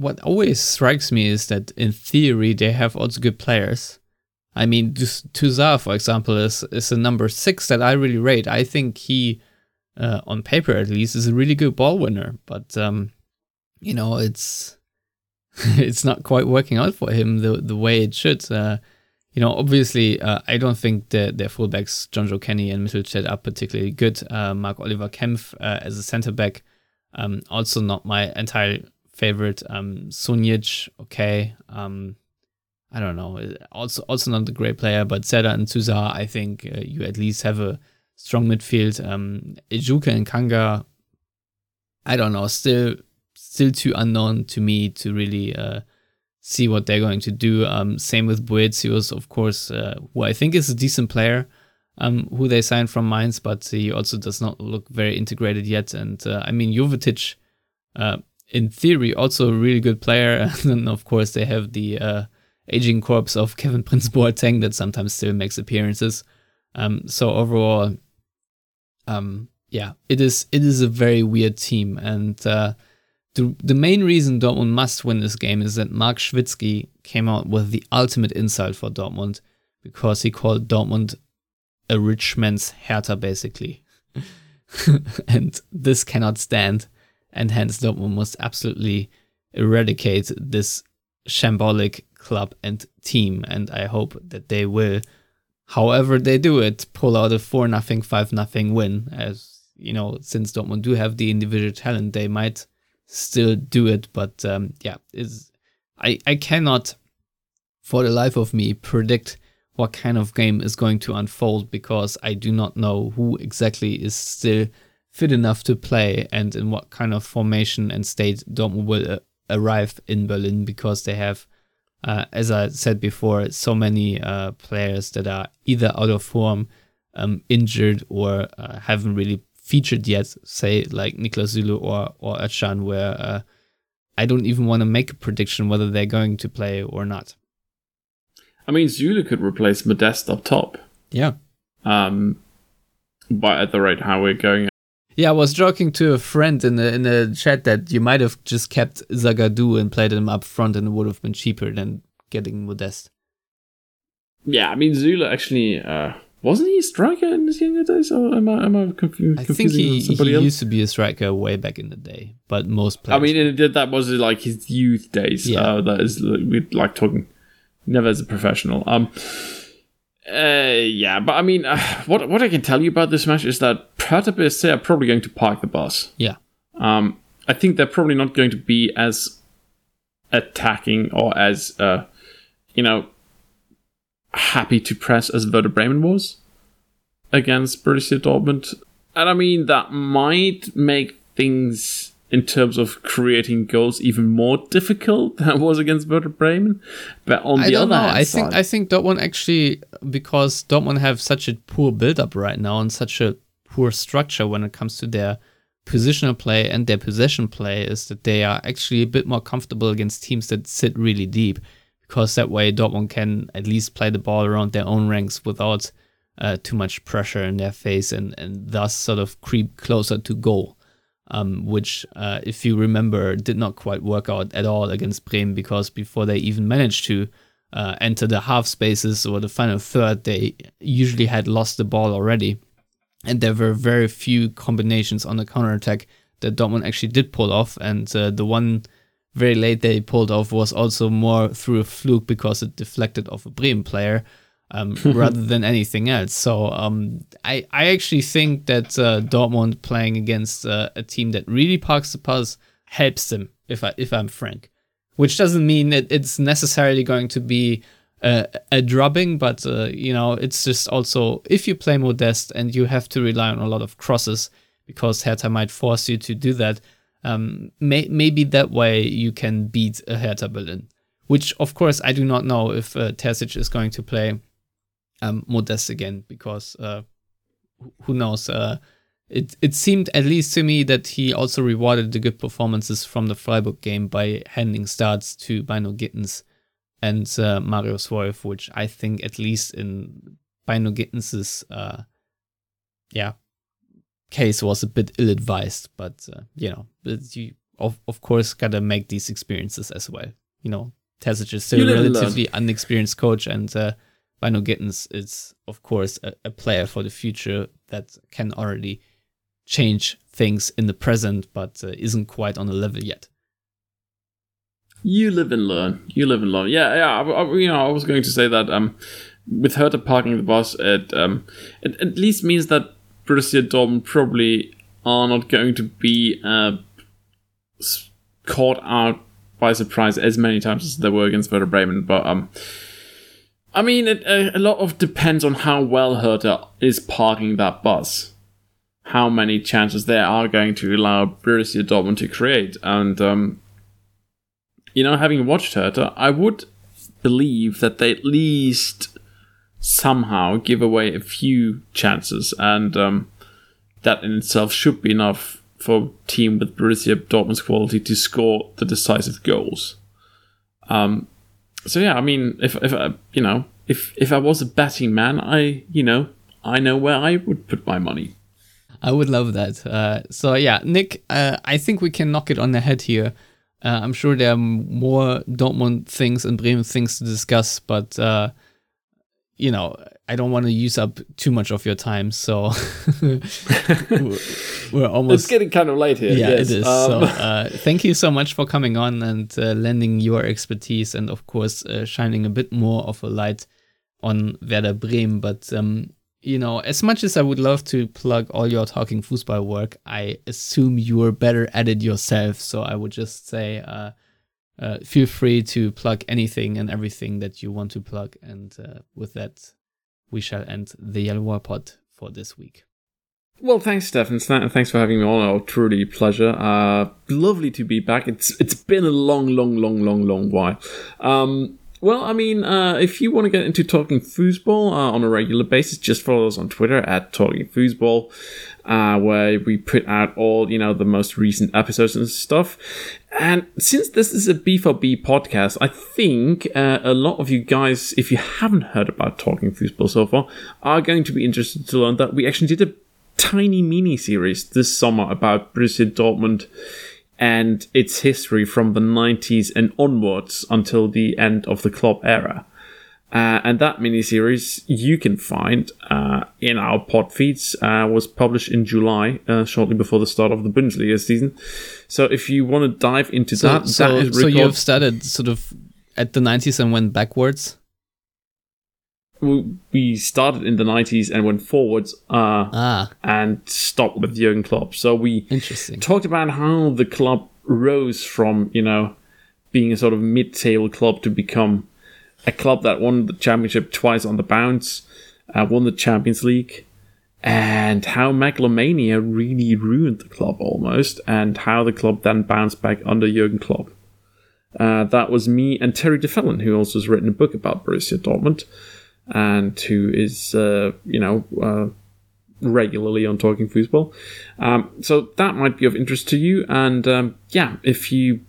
what always strikes me is that in theory they have also good players. I mean, Tousart, for example, is is a number six that I really rate. I think he, uh, on paper at least, is a really good ball winner. But um, you know, it's it's not quite working out for him the the way it should. Uh, you know, obviously, uh, I don't think the, their fullbacks, Jonjoe Kenny and Mittelstedt, are particularly good. Uh, Marc Oliver Kempf uh, as a centre back, um, also not my entire favorite. Um, okay. Um, I don't know. Also, also not a great player, but Serdar and Sousa, I think uh, you at least have a strong midfield. Um, Ejuke and Kanga, I don't know. Still, still too unknown to me to really uh, see what they're going to do. Um, same with Buitz, he was, of course, uh, who I think is a decent player. Um, who they signed from Mainz, but he also does not look very integrated yet. And uh, I mean, Jovetic, uh, in theory, also a really good player. And of course, they have the uh, aging corpse of Kevin Prince Boateng that sometimes still makes appearances. Um, so overall, um, yeah, it is it is a very weird team, and uh, the the main reason Dortmund must win this game is that Mark Schwitzky came out with the ultimate insult for Dortmund because he called Dortmund a rich man's Hertha, basically, and this cannot stand, and hence Dortmund must absolutely eradicate this shambolic club and team, and I hope that they will, however they do it, pull out a four nothing, five nothing win. As you know, since Dortmund do have the individual talent, they might still do it. But um, yeah, is I I cannot, for the life of me, predict what kind of game is going to unfold because I do not know who exactly is still fit enough to play and in what kind of formation and state Dortmund will uh, arrive in Berlin because they have uh, as I said before, so many uh, players that are either out of form, um, injured, or uh, haven't really featured yet. Say like Niklas Süle or or Özcan, where uh, I don't even want to make a prediction whether they're going to play or not. I mean, Süle could replace Modeste up top. Yeah. Um, but at the rate how we're going, yeah, I was joking to a friend in the in the chat that you might have just kept Zagadou and played him up front, and it would have been cheaper than getting Modeste. Yeah, I mean Süle actually uh, wasn't he a striker in his younger days, or am I am I I think he, somebody he else? used to be a striker way back in the day, but most players. I mean, did that was like his youth days. Yeah. Uh, that is we like talking never as a professional. Um, uh, yeah, but I mean, uh, what what I can tell you about this match is that Hertha BSC are probably going to park the bus. yeah, Um, I think they're probably not going to be as attacking or as uh, you know, happy to press as Werder Bremen was against Borussia Dortmund. And I mean, that might make things in terms of creating goals even more difficult than it was against Werder Bremen. But on I the don't other know. hand, I think side- I think Dortmund actually because Dortmund have such a poor build-up right now and such a poor structure when it comes to their positional play and their possession play is that they are actually a bit more comfortable against teams that sit really deep because that way Dortmund can at least play the ball around their own ranks without uh, too much pressure in their face and, and thus sort of creep closer to goal. Um, which, uh, if you remember, did not quite work out at all against Bremen because before they even managed to uh, enter the half spaces or the final third, they usually had lost the ball already. And there were very few combinations on the counter attack that Dortmund actually did pull off. And uh, the one very late they pulled off was also more through a fluke because it deflected off a Bremen player um, rather than anything else. So um, I, I actually think that uh, Dortmund playing against uh, a team that really parks the pass helps them, if, I, if I'm frank. Which doesn't mean that it's necessarily going to be a, a drubbing, but uh, you know, it's just also if you play Modeste and you have to rely on a lot of crosses because Hertha might force you to do that, um, may, maybe that way you can beat a Hertha Berlin. Which, of course, I do not know if uh, Terzic is going to play um, Modeste again because uh, who- knows? Uh, it it seemed at least to me that he also rewarded the good performances from the Freiburg game by handing starts to Bynoe Gittens and uh, Marius Wolf, which I think at least in Bynoe Gittens's uh, yeah case was a bit ill advised, but uh, you know, but you of of course gotta make these experiences as well. You know, Terzic is still a and learn. relatively unexperienced coach, and uh, Bynoe Gittens is of course a, a player for the future that can already change things in the present, but uh, isn't quite on the level yet. You live and learn. You live and learn. Yeah, yeah. I, I- you know, I was going to say that um, with Hertha parking the bus, it um, it at least means that Borussia Dortmund probably are not going to be uh, caught out by surprise as many times as they were against Werder Bremen. But um, I mean, it, a, a lot of depends on how well Hertha is parking that bus. How many chances they are going to allow Borussia Dortmund to create, and um, you know, having watched Hertha, I would believe that they at least somehow give away a few chances, and um, that in itself should be enough for a team with Borussia Dortmund's quality to score the decisive goals. Um, so yeah, I mean, if if I, you know, if if I was a betting man, I you know, I know where I would put my money. I would love that. Uh, so yeah, Nick, uh, I think we can knock it on the head here. Uh, I'm sure there are more Dortmund things and Bremen things to discuss, but uh, you know, I don't want to use up too much of your time. So we're almost. It's getting kind of late here. Yeah, yes. it is. Um, so uh, thank you so much for coming on and uh, lending your expertise and, of course, uh, shining a bit more of a light on Werder Bremen. But um, you know, as much as I would love to plug all your talking football work, I assume you're better at it yourself. So I would just say, uh, uh, feel free to plug anything and everything that you want to plug. And uh, with that, we shall end the Yellow Wall Pod for this week. Well, thanks, Stefan. And thanks for having me on. Oh, truly pleasure. Uh, lovely to be back. It's it's been a long, long, long, long, long while. Um, well, I mean, uh, if you want to get into talking foosball uh, on a regular basis, just follow us on Twitter at Talking Foosball, uh, where we put out all you know the most recent episodes and stuff. And since this is a BVB podcast, I think uh, a lot of you guys, if you haven't heard about Talking Foosball so far, are going to be interested to learn that we actually did a tiny mini series this summer about Borussia Dortmund and its history from the 90s and onwards until the end of the club era. Uh, and that miniseries you can find uh, in our pod feeds uh, was published in July, uh, shortly before the start of the Bundesliga season. So if you want to dive into So, that, so, that is so you've started sort of at the 90s and went backwards. We started in the 90s and went forwards uh, Ah, and stopped with Jurgen Klopp. So we interesting. talked about how the club rose from you know being a sort of mid-table club to become a club that won the championship twice on the bounce, uh, won the Champions League, and how megalomania really ruined the club almost, and how the club then bounced back under Jurgen Klopp. Uh, that was me and Terry Duffelen, who also has written a book about Borussia Dortmund, and who is, uh, you know, uh, regularly on Talking Football. Um, so that might be of interest to you. And um, yeah, if you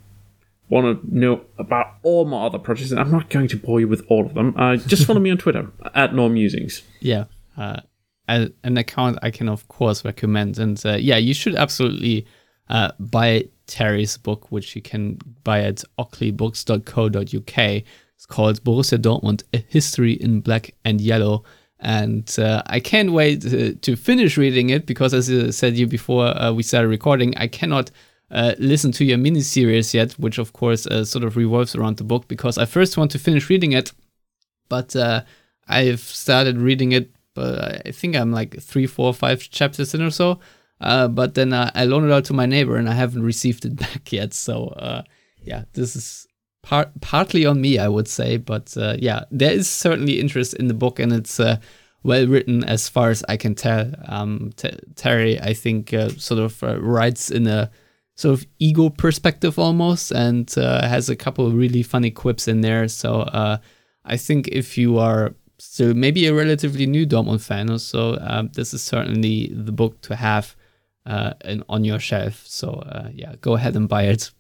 want to know about all my other projects, I'm not going to bore you with all of them, uh, just follow me on Twitter at Norm Musings. Yeah. Uh, an account I can, of course, recommend. And uh, yeah, you should absolutely uh, buy Terry's book, which you can buy at ockleybooks.co.uk. It's called Borussia Dortmund, A History in Black and Yellow. And uh, I can't wait uh, to finish reading it because, as I said you before uh, we started recording, I cannot uh, listen to your mini series yet, which of course uh, sort of revolves around the book because I first want to finish reading it, but uh, I've started reading it. But I think I'm like three, four, five chapters in or so. Uh, but then uh, I loaned it out to my neighbor and I haven't received it back yet. So uh, yeah, this is part partly on me, I would say. But uh, yeah, there is certainly interest in the book and it's uh, well written as far as I can tell. Um, T- Terry, I think, uh, sort of uh, writes in a sort of ego perspective almost and uh, has a couple of really funny quips in there. So uh, I think if you are still maybe a relatively new Dortmund fan or so, um, this is certainly the book to have uh, in, on your shelf. So uh, yeah, go ahead and buy it.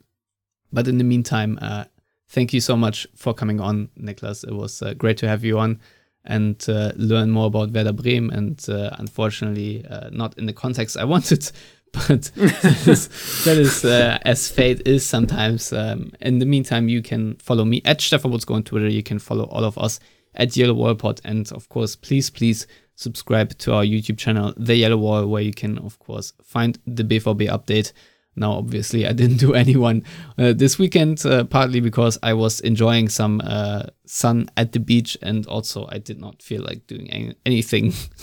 But in the meantime, uh, thank you so much for coming on, Niklas. It was uh, great to have you on and uh, learn more about Werder Bremen. And uh, unfortunately, uh, not in the context I wanted, but that is, that is uh, as fate is sometimes. Um, in the meantime, you can follow me at Stefan Buczko on Twitter. You can follow all of us at Yellow Wall Pod. And of course, please, please subscribe to our YouTube channel, The Yellow Wall, where you can, of course, find the BVB update. Now, obviously, I didn't do anyone uh, this weekend, uh, partly because I was enjoying some uh, sun at the beach, and also I did not feel like doing any- anything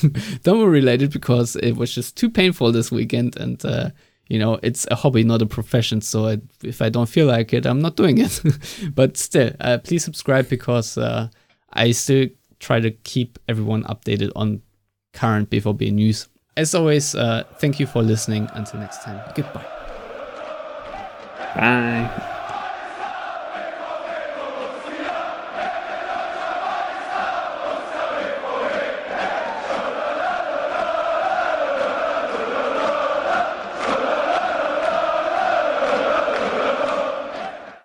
Dortmund related because it was just too painful this weekend. And uh, you know, it's a hobby, not a profession. So I, if I don't feel like it, I'm not doing it. but still, uh, please subscribe because uh, I still try to keep everyone updated on current BVB news. As always, thank you for listening. Until next time, goodbye. Bye.